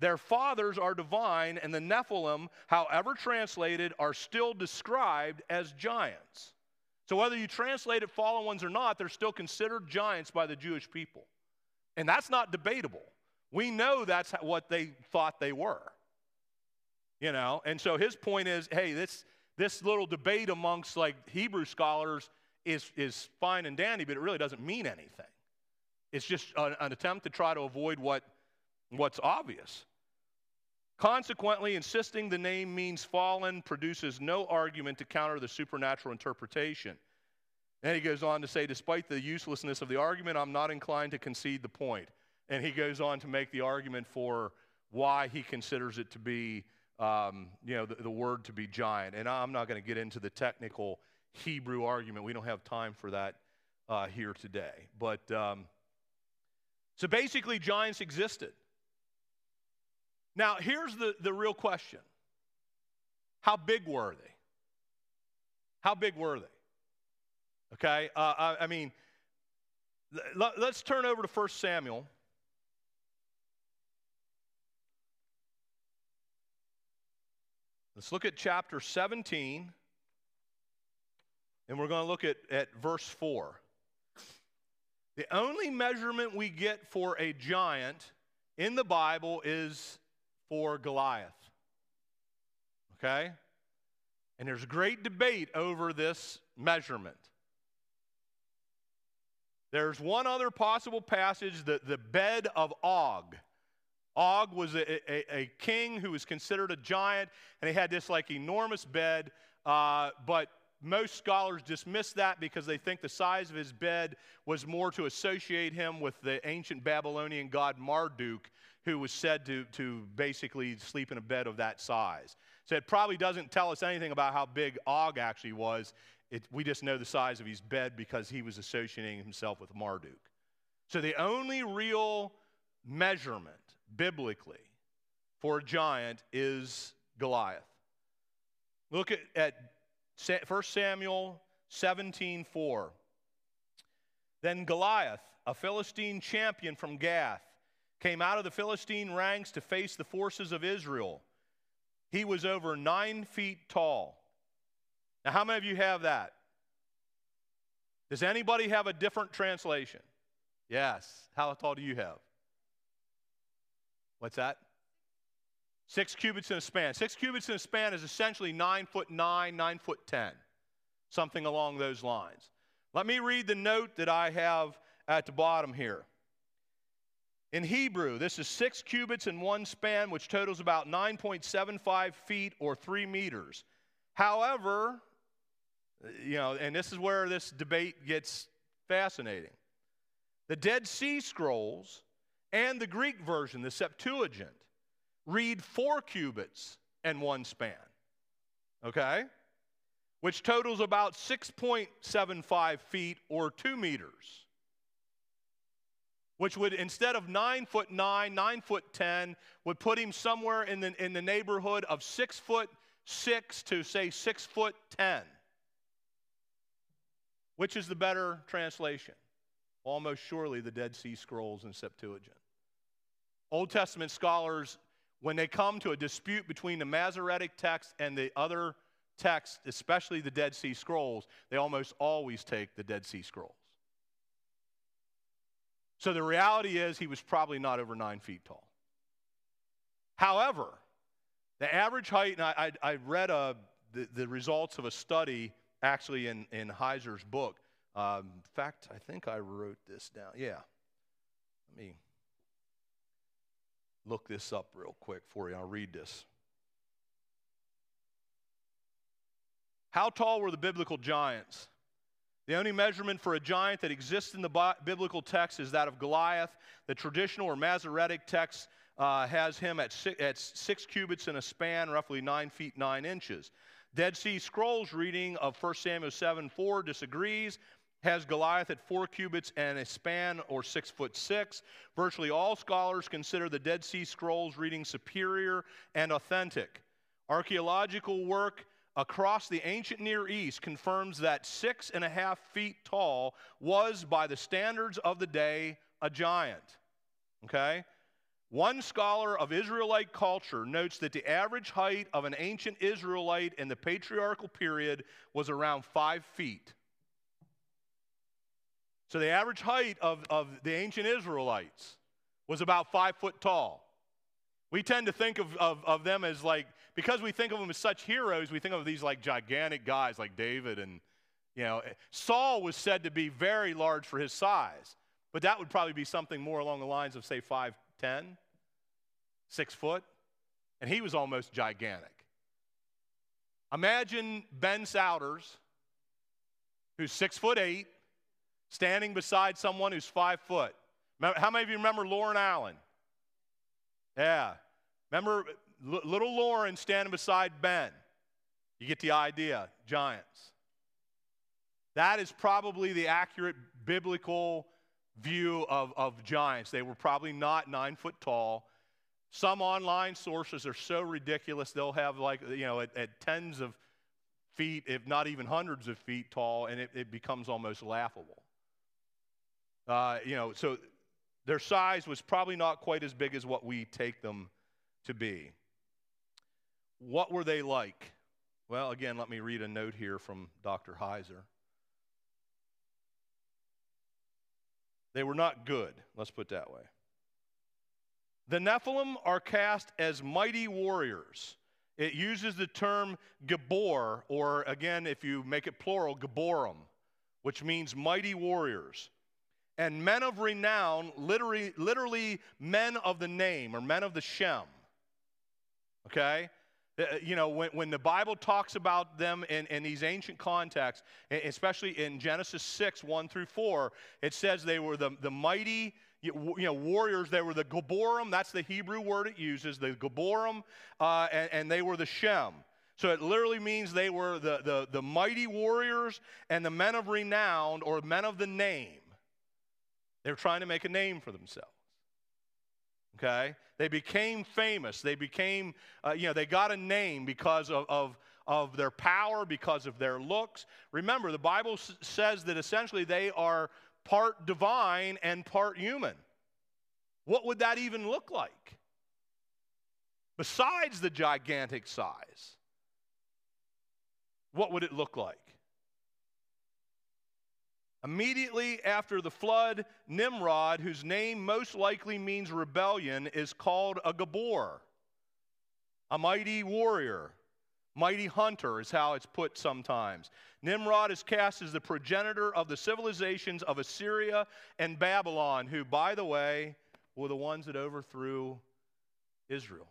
their fathers are divine, and the Nephilim, however translated, are still described as giants. So whether you translate it fallen ones or not, they're still considered giants by the Jewish people. And that's not debatable. We know that's what they thought they were. You know, and so his point is hey, this, this little debate amongst like Hebrew scholars is, is fine and dandy, but it really doesn't mean anything. It's just an, an attempt to try to avoid what, what's obvious. Consequently, insisting the name means fallen produces no argument to counter the supernatural interpretation. And he goes on to say, despite the uselessness of the argument, I'm not inclined to concede the point. And he goes on to make the argument for why he considers it to be um, you know, the, the word to be giant. And I'm not going to get into the technical Hebrew argument. We don't have time for that uh, here today. But um, so basically, giants existed. Now, here's the, the real question How big were they? How big were they? Okay, uh, I, I, mean, let, let's turn over to 1 Samuel. Let's look at chapter 17, and we're going to look at, at verse 4. The only measurement we get for a giant in the Bible is for Goliath. Okay? And there's great debate over this measurement. There's one other possible passage, the, the bed of Og. Og was a, a, a, king who was considered a giant, and he had this like enormous bed, uh, but most scholars dismiss that because they think the size of his bed was more to associate him with the ancient Babylonian god Marduk, who was said to, to basically sleep in a bed of that size. So it probably doesn't tell us anything about how big Og actually was. It, we just know the size of his bed because he was associating himself with Marduk. So the only real measurement biblically for a giant is Goliath. Look at, at 1 Samuel 17 4. Then Goliath, a Philistine champion from Gath, came out of the Philistine ranks to face the forces of Israel. He was over nine feet tall. Now, how many of you have that? Does anybody have a different translation? Yes. How tall do you have? What's that? Six cubits in a span. Six cubits in a span is essentially nine foot nine, nine foot ten, something along those lines. Let me read the note that I have at the bottom here. In Hebrew, this is six cubits in one span, which totals about 9.75 feet or three meters. However, you know, and this is where this debate gets fascinating. The Dead Sea Scrolls and the Greek version, the Septuagint, read four cubits and one span. Okay? Which totals about 6.75 feet or two meters. Which would, instead of nine foot nine, nine foot ten, would put him somewhere in the, in the neighborhood of six foot six to say six foot ten. Which is the better translation? Almost surely the Dead Sea Scrolls and Septuagint. Old Testament scholars, when they come to a dispute between the Masoretic text and the other texts, especially the Dead Sea Scrolls, they almost always take the Dead Sea Scrolls. So the reality is he was probably not over nine feet tall. However, the average height, and I, I, I read a, uh, the, the results of a study actually in, in Heiser's book. Um, in fact, I think I wrote this down. Yeah. Let me look this up real quick for you. I'll read this. How tall were the biblical giants? The only measurement for a giant that exists in the biblical text is that of Goliath. The traditional or Masoretic text uh, has him at six, at six cubits in a span, roughly nine feet nine inches. Dead Sea Scrolls reading of 1 Samuel 7 4 disagrees has Goliath at four cubits and a span or six foot six. Virtually all scholars consider the Dead Sea Scrolls reading superior and authentic. Archaeological work across the ancient Near East confirms that six and a half feet tall was, by the standards of the day, a giant. Okay? One scholar of Israelite culture notes that the average height of an ancient Israelite in the patriarchal period was around five feet. So the average height of, of the ancient Israelites was about five foot tall. We tend to think of, of, of them as like, because we think of them as such heroes, we think of these like gigantic guys like David and, you know, Saul was said to be very large for his size, but that would probably be something more along the lines of, say, 5'10, 6 foot, and he was almost gigantic. Imagine Ben Souders, who's six foot eight, standing beside someone who's five foot. How many of you remember Lauren Allen? Yeah. Remember little Lauren standing beside Ben? You get the idea. Giants. That is probably the accurate biblical view of, of giants. They were probably not nine foot tall. Some online sources are so ridiculous, they'll have like, you know, at, at tens of feet, if not even hundreds of feet tall, and it, it becomes almost laughable. Uh, you know, so their size was probably not quite as big as what we take them to be. What were they like? Well, again, let me read a note here from Dr. Heiser. They were not good, let's put it that way. The Nephilim are cast as mighty warriors. It uses the term Gabor, or again, if you make it plural, Gaborim, which means mighty warriors. And men of renown, literally, literally men of the name or men of the Shem. Okay? Uh, you know, when, when the Bible talks about them in, in these ancient contexts, especially in Genesis 6, 1 through 4, it says they were the, the mighty you know, warriors. They were the Gaborim, that's the Hebrew word it uses, the Gaborim, uh, and, and they were the Shem. So it literally means they were the, the, the mighty warriors and the men of renown or men of the name. They were trying to make a name for themselves. Okay? They became famous. They became, uh, you know, they got a name because of, of, of their power, because of their looks. Remember, the Bible s- says that essentially they are part divine and part human. What would that even look like? Besides the gigantic size, what would it look like? Immediately after the flood, Nimrod, whose name most likely means rebellion, is called a Gabor, a mighty warrior. Mighty hunter is how it's put sometimes. Nimrod is cast as the progenitor of the civilizations of Assyria and Babylon, who, by the way, were the ones that overthrew Israel.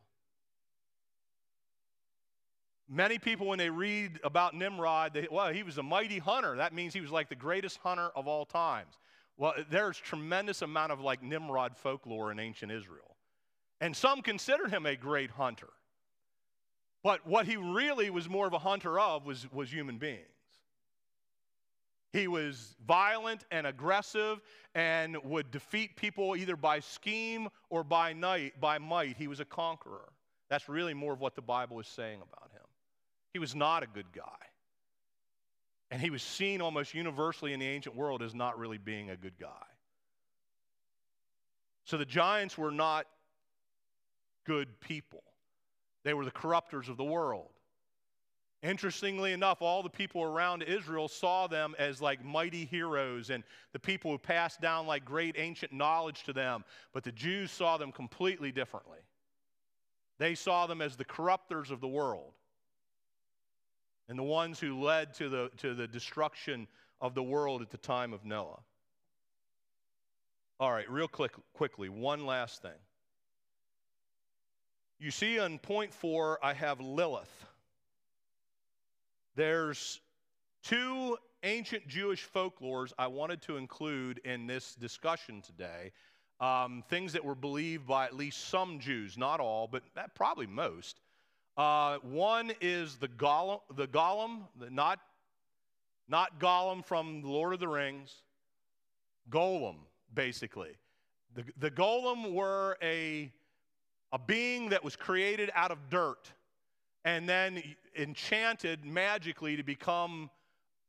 Many people, when they read about Nimrod, they, well, he was a mighty hunter. That means he was like the greatest hunter of all times. Well, there's tremendous amount of like Nimrod folklore in ancient Israel. And some considered him a great hunter. But what he really was more of a hunter of was, was human beings. He was violent and aggressive and would defeat people either by scheme or by night, by might. He was a conqueror. That's really more of what the Bible is saying about him. He was not a good guy. And he was seen almost universally in the ancient world as not really being a good guy. So the giants were not good people, they were the corruptors of the world. Interestingly enough, all the people around Israel saw them as like mighty heroes and the people who passed down like great ancient knowledge to them, but the Jews saw them completely differently. They saw them as the corruptors of the world and the ones who led to the, to the destruction of the world at the time of Noah. All right, real quick, quickly, one last thing. You see on point four, I have Lilith. There's two ancient Jewish folklores I wanted to include in this discussion today. Um, things that were believed by at least some Jews, not all, but probably most. Uh, one is the Gollum, the Gollum, the, not, not Gollum from Lord of the Rings, Golem, basically. The, the Golem were a, a being that was created out of dirt and then enchanted magically to become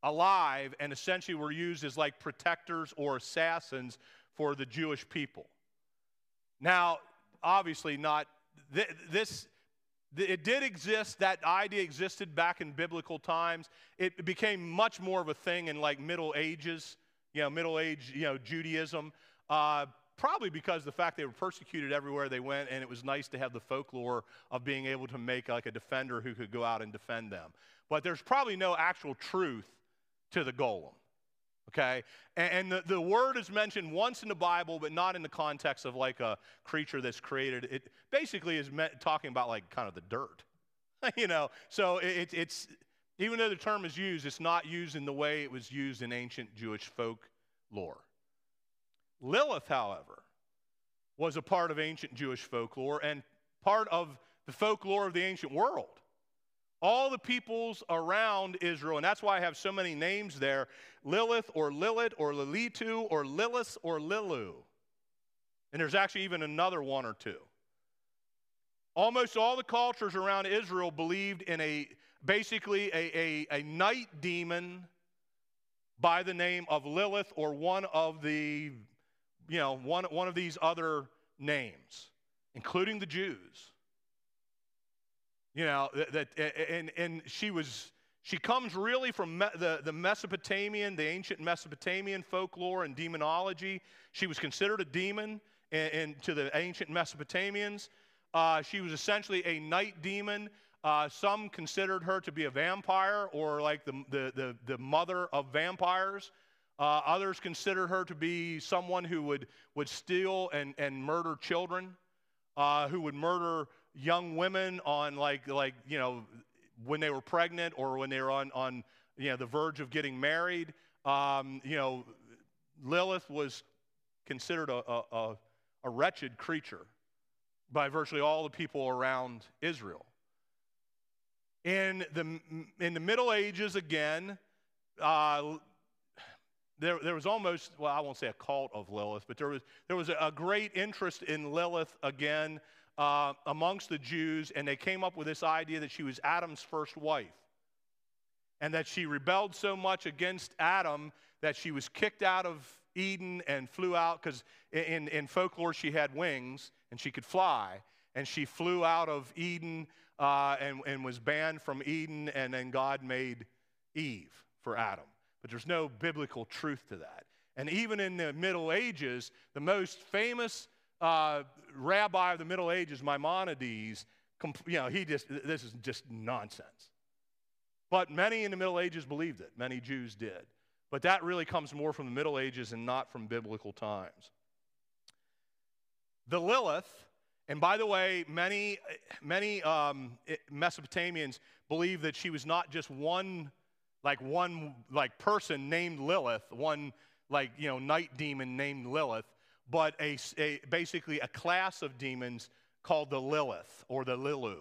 alive and essentially were used as like protectors or assassins for the Jewish people. Now, obviously, not th- this it did exist, that idea existed back in biblical times. It became much more of a thing in like Middle Ages, you know, Middle Age, you know, Judaism. Uh, probably because the fact they were persecuted everywhere they went, and it was nice to have the folklore of being able to make like a defender who could go out and defend them. But there's probably no actual truth to the golem okay? And, and the, the word is mentioned once in the Bible, but not in the context of like a creature that's created. It basically is meant, talking about like kind of the dirt, you know? So it, it's, even though the term is used, it's not used in the way it was used in ancient Jewish folk lore. Lilith, however, was a part of ancient Jewish folklore and part of the folklore of the ancient world. All the peoples around Israel, and that's why I have so many names there Lilith or Lilith or Lilitu or Lilith or Lilu. And there's actually even another one or two. Almost all the cultures around Israel believed in a basically a, a, a night demon by the name of Lilith or one of the, you know, one, one of these other names, including the Jews. You know, that, and, and she was, she comes really from the, the Mesopotamian, the ancient Mesopotamian folklore and demonology. She was considered a demon and, and to the ancient Mesopotamians. Uh, she was essentially a night demon. Uh, some considered her to be a vampire or like the, the, the, the mother of vampires. Uh, others considered her to be someone who would, would steal and, and murder children, uh, who would murder young women on like, like, you know, when they were pregnant or when they were on, on you know, the verge of getting married. Um, you know, Lilith was considered a, a, a, wretched creature by virtually all the people around Israel. In the, in the Middle Ages, again, uh, there, there was almost, well, I won't say a cult of Lilith, but there was, there was a great interest in Lilith again uh, amongst the Jews, and they came up with this idea that she was Adam's first wife and that she rebelled so much against Adam that she was kicked out of Eden and flew out because in, in folklore she had wings and she could fly. And she flew out of Eden uh, and, and was banned from Eden, and then God made Eve for Adam. But there's no biblical truth to that. And even in the Middle Ages, the most famous uh, rabbi of the Middle Ages, Maimonides, you know, he just, this is just nonsense. But many in the Middle Ages believed it. Many Jews did. But that really comes more from the Middle Ages and not from biblical times. The Lilith, and by the way, many, many um, Mesopotamians believe that she was not just one, like one, like person named Lilith, one, like, you know, night demon named Lilith, but a, a basically a class of demons called the Lilith or the Lilu.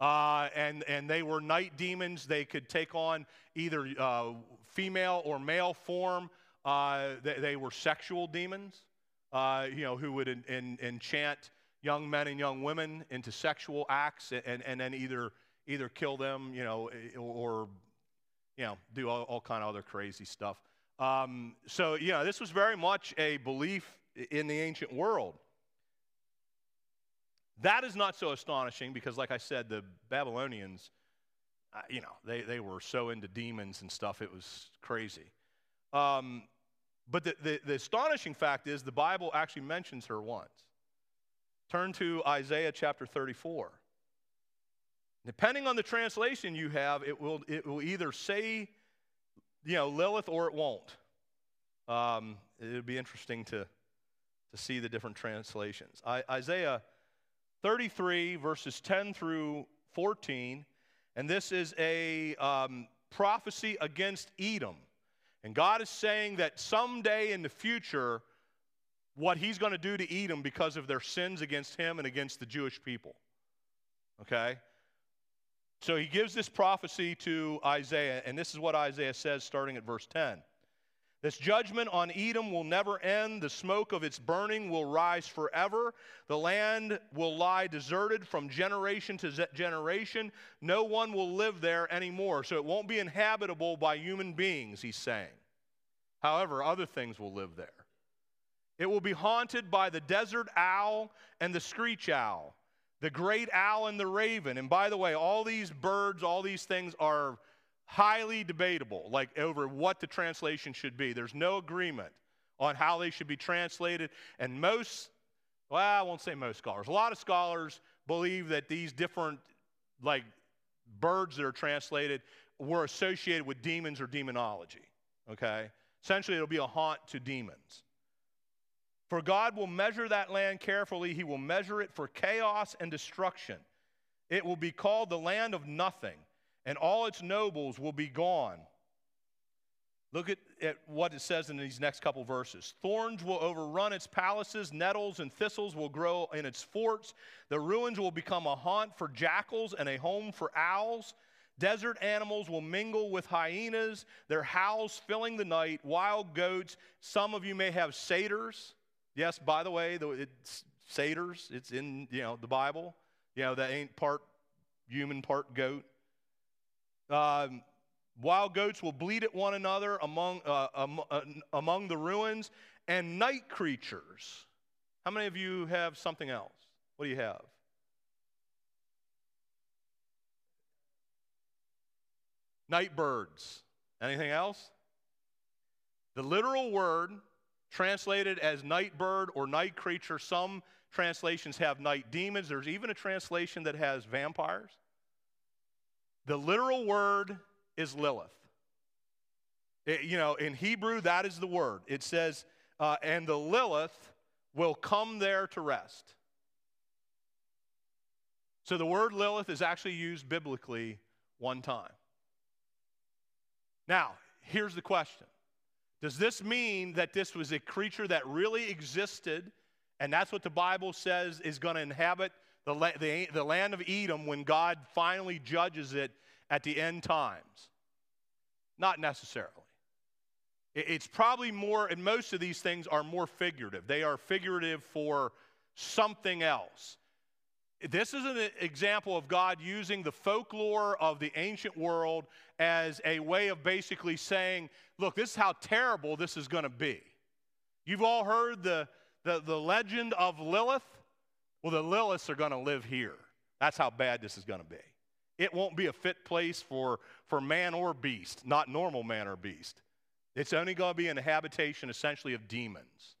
Uh, and, and they were night demons. They could take on either uh, female or male form. Uh, they, they, were sexual demons, uh, you know, who would en, en, enchant young men and young women into sexual acts and, and then either, either kill them, you know, or, you know, do all, all kind of other crazy stuff. Um, so, you know, this was very much a belief in the ancient world. That is not so astonishing because, like I said, the Babylonians, uh, you know, they, they were so into demons and stuff, it was crazy. Um, but the, the, the astonishing fact is the Bible actually mentions her once. Turn to Isaiah chapter 34. Depending on the translation you have, it will, it will either say, you know, Lilith or it won't. Um, it would be interesting to, to see the different translations. I, Isaiah 33, verses 10 through 14, and this is a um, prophecy against Edom. And God is saying that someday in the future, what He's going to do to Edom because of their sins against Him and against the Jewish people. Okay? So He gives this prophecy to Isaiah, and this is what Isaiah says starting at verse 10. This judgment on Edom will never end. The smoke of its burning will rise forever. The land will lie deserted from generation to generation. No one will live there anymore. So it won't be inhabitable by human beings, he's saying. However, other things will live there. It will be haunted by the desert owl and the screech owl, the great owl and the raven. And by the way, all these birds, all these things are highly debatable, like over what the translation should be. There's no agreement on how they should be translated. And most, well, I won't say most scholars, a lot of scholars believe that these different, like, birds that are translated were associated with demons or demonology. Okay? Essentially, it'll be a haunt to demons. For God will measure that land carefully, He will measure it for chaos and destruction. It will be called the land of nothing and all its nobles will be gone. Look at, at what it says in these next couple verses. Thorns will overrun its palaces, nettles and thistles will grow in its forts. The ruins will become a haunt for jackals and a home for owls. Desert animals will mingle with hyenas, their howls filling the night, wild goats. Some of you may have satyrs. Yes, by the way, it's satyrs. It's in you know the Bible. You know that ain't part human, part goat. Um, Wild goats will bleed at one another among, uh, um, uh, among the ruins, and night creatures. How many of you have something else? What do you have? Night birds. Anything else? The literal word translated as night bird or night creature, some translations have night demons. There's even a translation that has vampires. The literal word is Lilith. It, you know, in Hebrew, that is the word. It says, uh, and the Lilith will come there to rest. So the word Lilith is actually used biblically one time. Now, here's the question Does this mean that this was a creature that really existed, and that's what the Bible says is going to inhabit the, the, the land of Edom when God finally judges it at the end times? Not necessarily. It's probably more, and most of these things are more figurative. They are figurative for something else. This is an example of God using the folklore of the ancient world as a way of basically saying, look, this is how terrible this is going to be. You've all heard the, the, the legend of Lilith? Well, the Liliths are going to live here. That's how bad this is going to be. It won't be a fit place for, for man or beast, not normal man or beast. It's only going to be an habitation essentially of demons.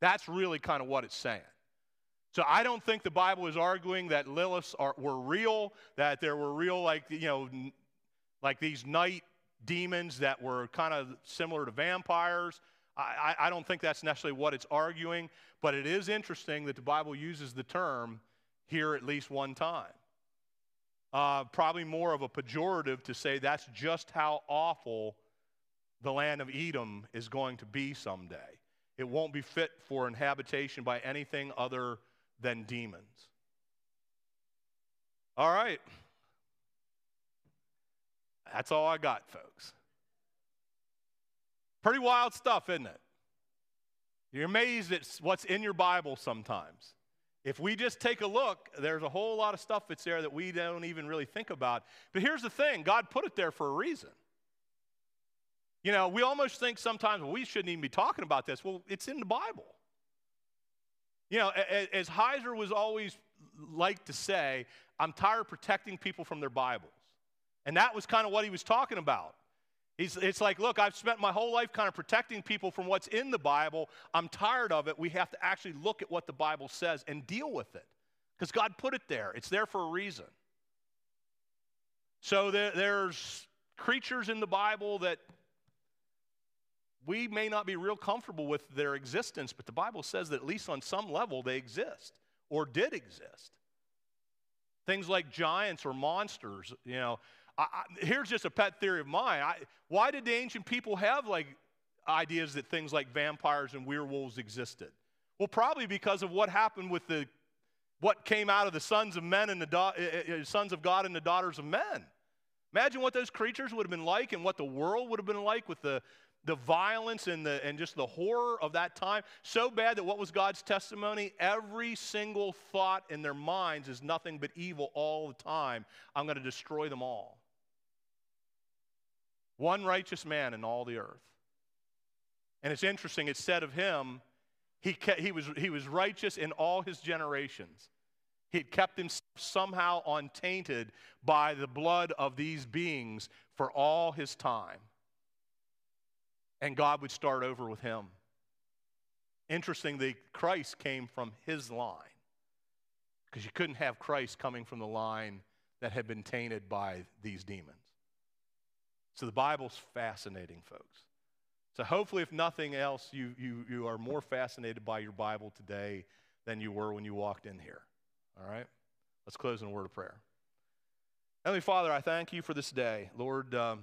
That's really kind of what it's saying. So I don't think the Bible is arguing that Liliths are, were real, that there were real, like, you know, like these night demons that were kind of similar to vampires. I, I don't think that's necessarily what it's arguing, but it is interesting that the Bible uses the term here at least one time uh, probably more of a pejorative to say that's just how awful the land of Edom is going to be someday. It won't be fit for inhabitation by anything other than demons. All right. That's all I got, folks. Pretty wild stuff, isn't it? You're amazed at what's in your Bible sometimes. If we just take a look, there's a whole lot of stuff that's there that we don't even really think about. But here's the thing God put it there for a reason. You know, we almost think sometimes, well, we shouldn't even be talking about this. Well, it's in the Bible. You know, as Heiser was always like to say, I'm tired of protecting people from their Bibles. And that was kind of what he was talking about. He's, it's like, look, I've spent my whole life kind of protecting people from what's in the Bible. I'm tired of it. We have to actually look at what the Bible says and deal with it because God put it there. It's there for a reason. So there, there's creatures in the Bible that we may not be real comfortable with their existence, but the Bible says that at least on some level they exist or did exist. Things like giants or monsters, you know, I, here's just a pet theory of mine. I, why did the ancient people have like ideas that things like vampires and werewolves existed? Well, probably because of what happened with the what came out of the sons of men and the da- uh, sons of God and the daughters of men. Imagine what those creatures would have been like and what the world would have been like with the, the violence and, the, and just the horror of that time. So bad that what was God's testimony? Every single thought in their minds is nothing but evil all the time. I'm going to destroy them all. One righteous man in all the earth. And it's interesting, it said of him, he, kept, he, was, he was righteous in all his generations. He had kept himself somehow untainted by the blood of these beings for all his time. And God would start over with him. Interestingly, Christ came from his line because you couldn't have Christ coming from the line that had been tainted by these demons. So the Bible's fascinating, folks. So hopefully, if nothing else, you, you, you are more fascinated by your Bible today than you were when you walked in here. All right? Let's close in a word of prayer. Heavenly Father, I thank you for this day. Lord, um,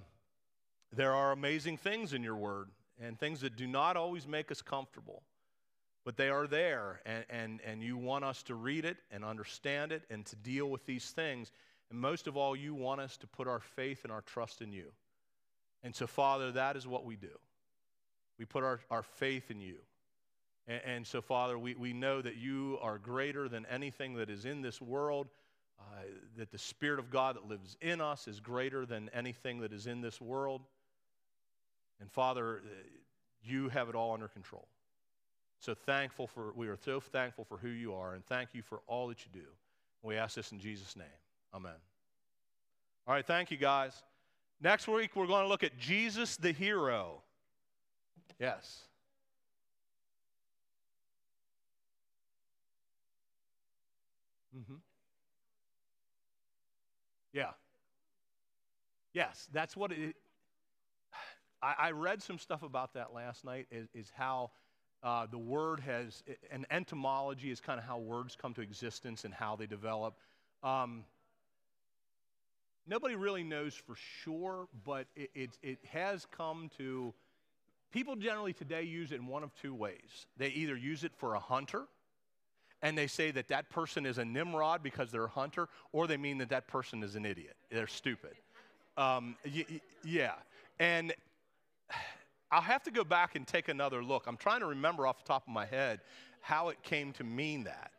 There are amazing things in your word and things that do not always make us comfortable, but they are there, and, and, and you want us to read it and understand it and to deal with these things. And most of all, you want us to put our faith and our trust in you. And so, Father, that is what we do. We put our, our faith in you. And, and so, Father, we, we know that you are greater than anything that is in this world, uh, that the Spirit of God that lives in us is greater than anything that is in this world. And Father, uh, you have it all under control. So thankful for, we are so thankful for who you are, and thank you for all that you do. We ask this in Jesus' name. Amen. All right, thank you guys. Next week, we're going to look at Jesus the hero. Yes. Mm-hmm. Yeah. Yes, that's what it. I, I read some stuff about that last night. Is, is how uh, the word has an etymology is kind of how words come to existence and how they develop. Um, nobody really knows for sure, but it, it, it has come to. People generally today use it in one of two ways. They either use it for a hunter, and they say that that person is a Nimrod because they're a hunter, or they mean that that person is an idiot. They're stupid. Um, y- y- yeah. And I'll have to go back and take another look. I'm trying to remember off the top of my head how it came to mean that.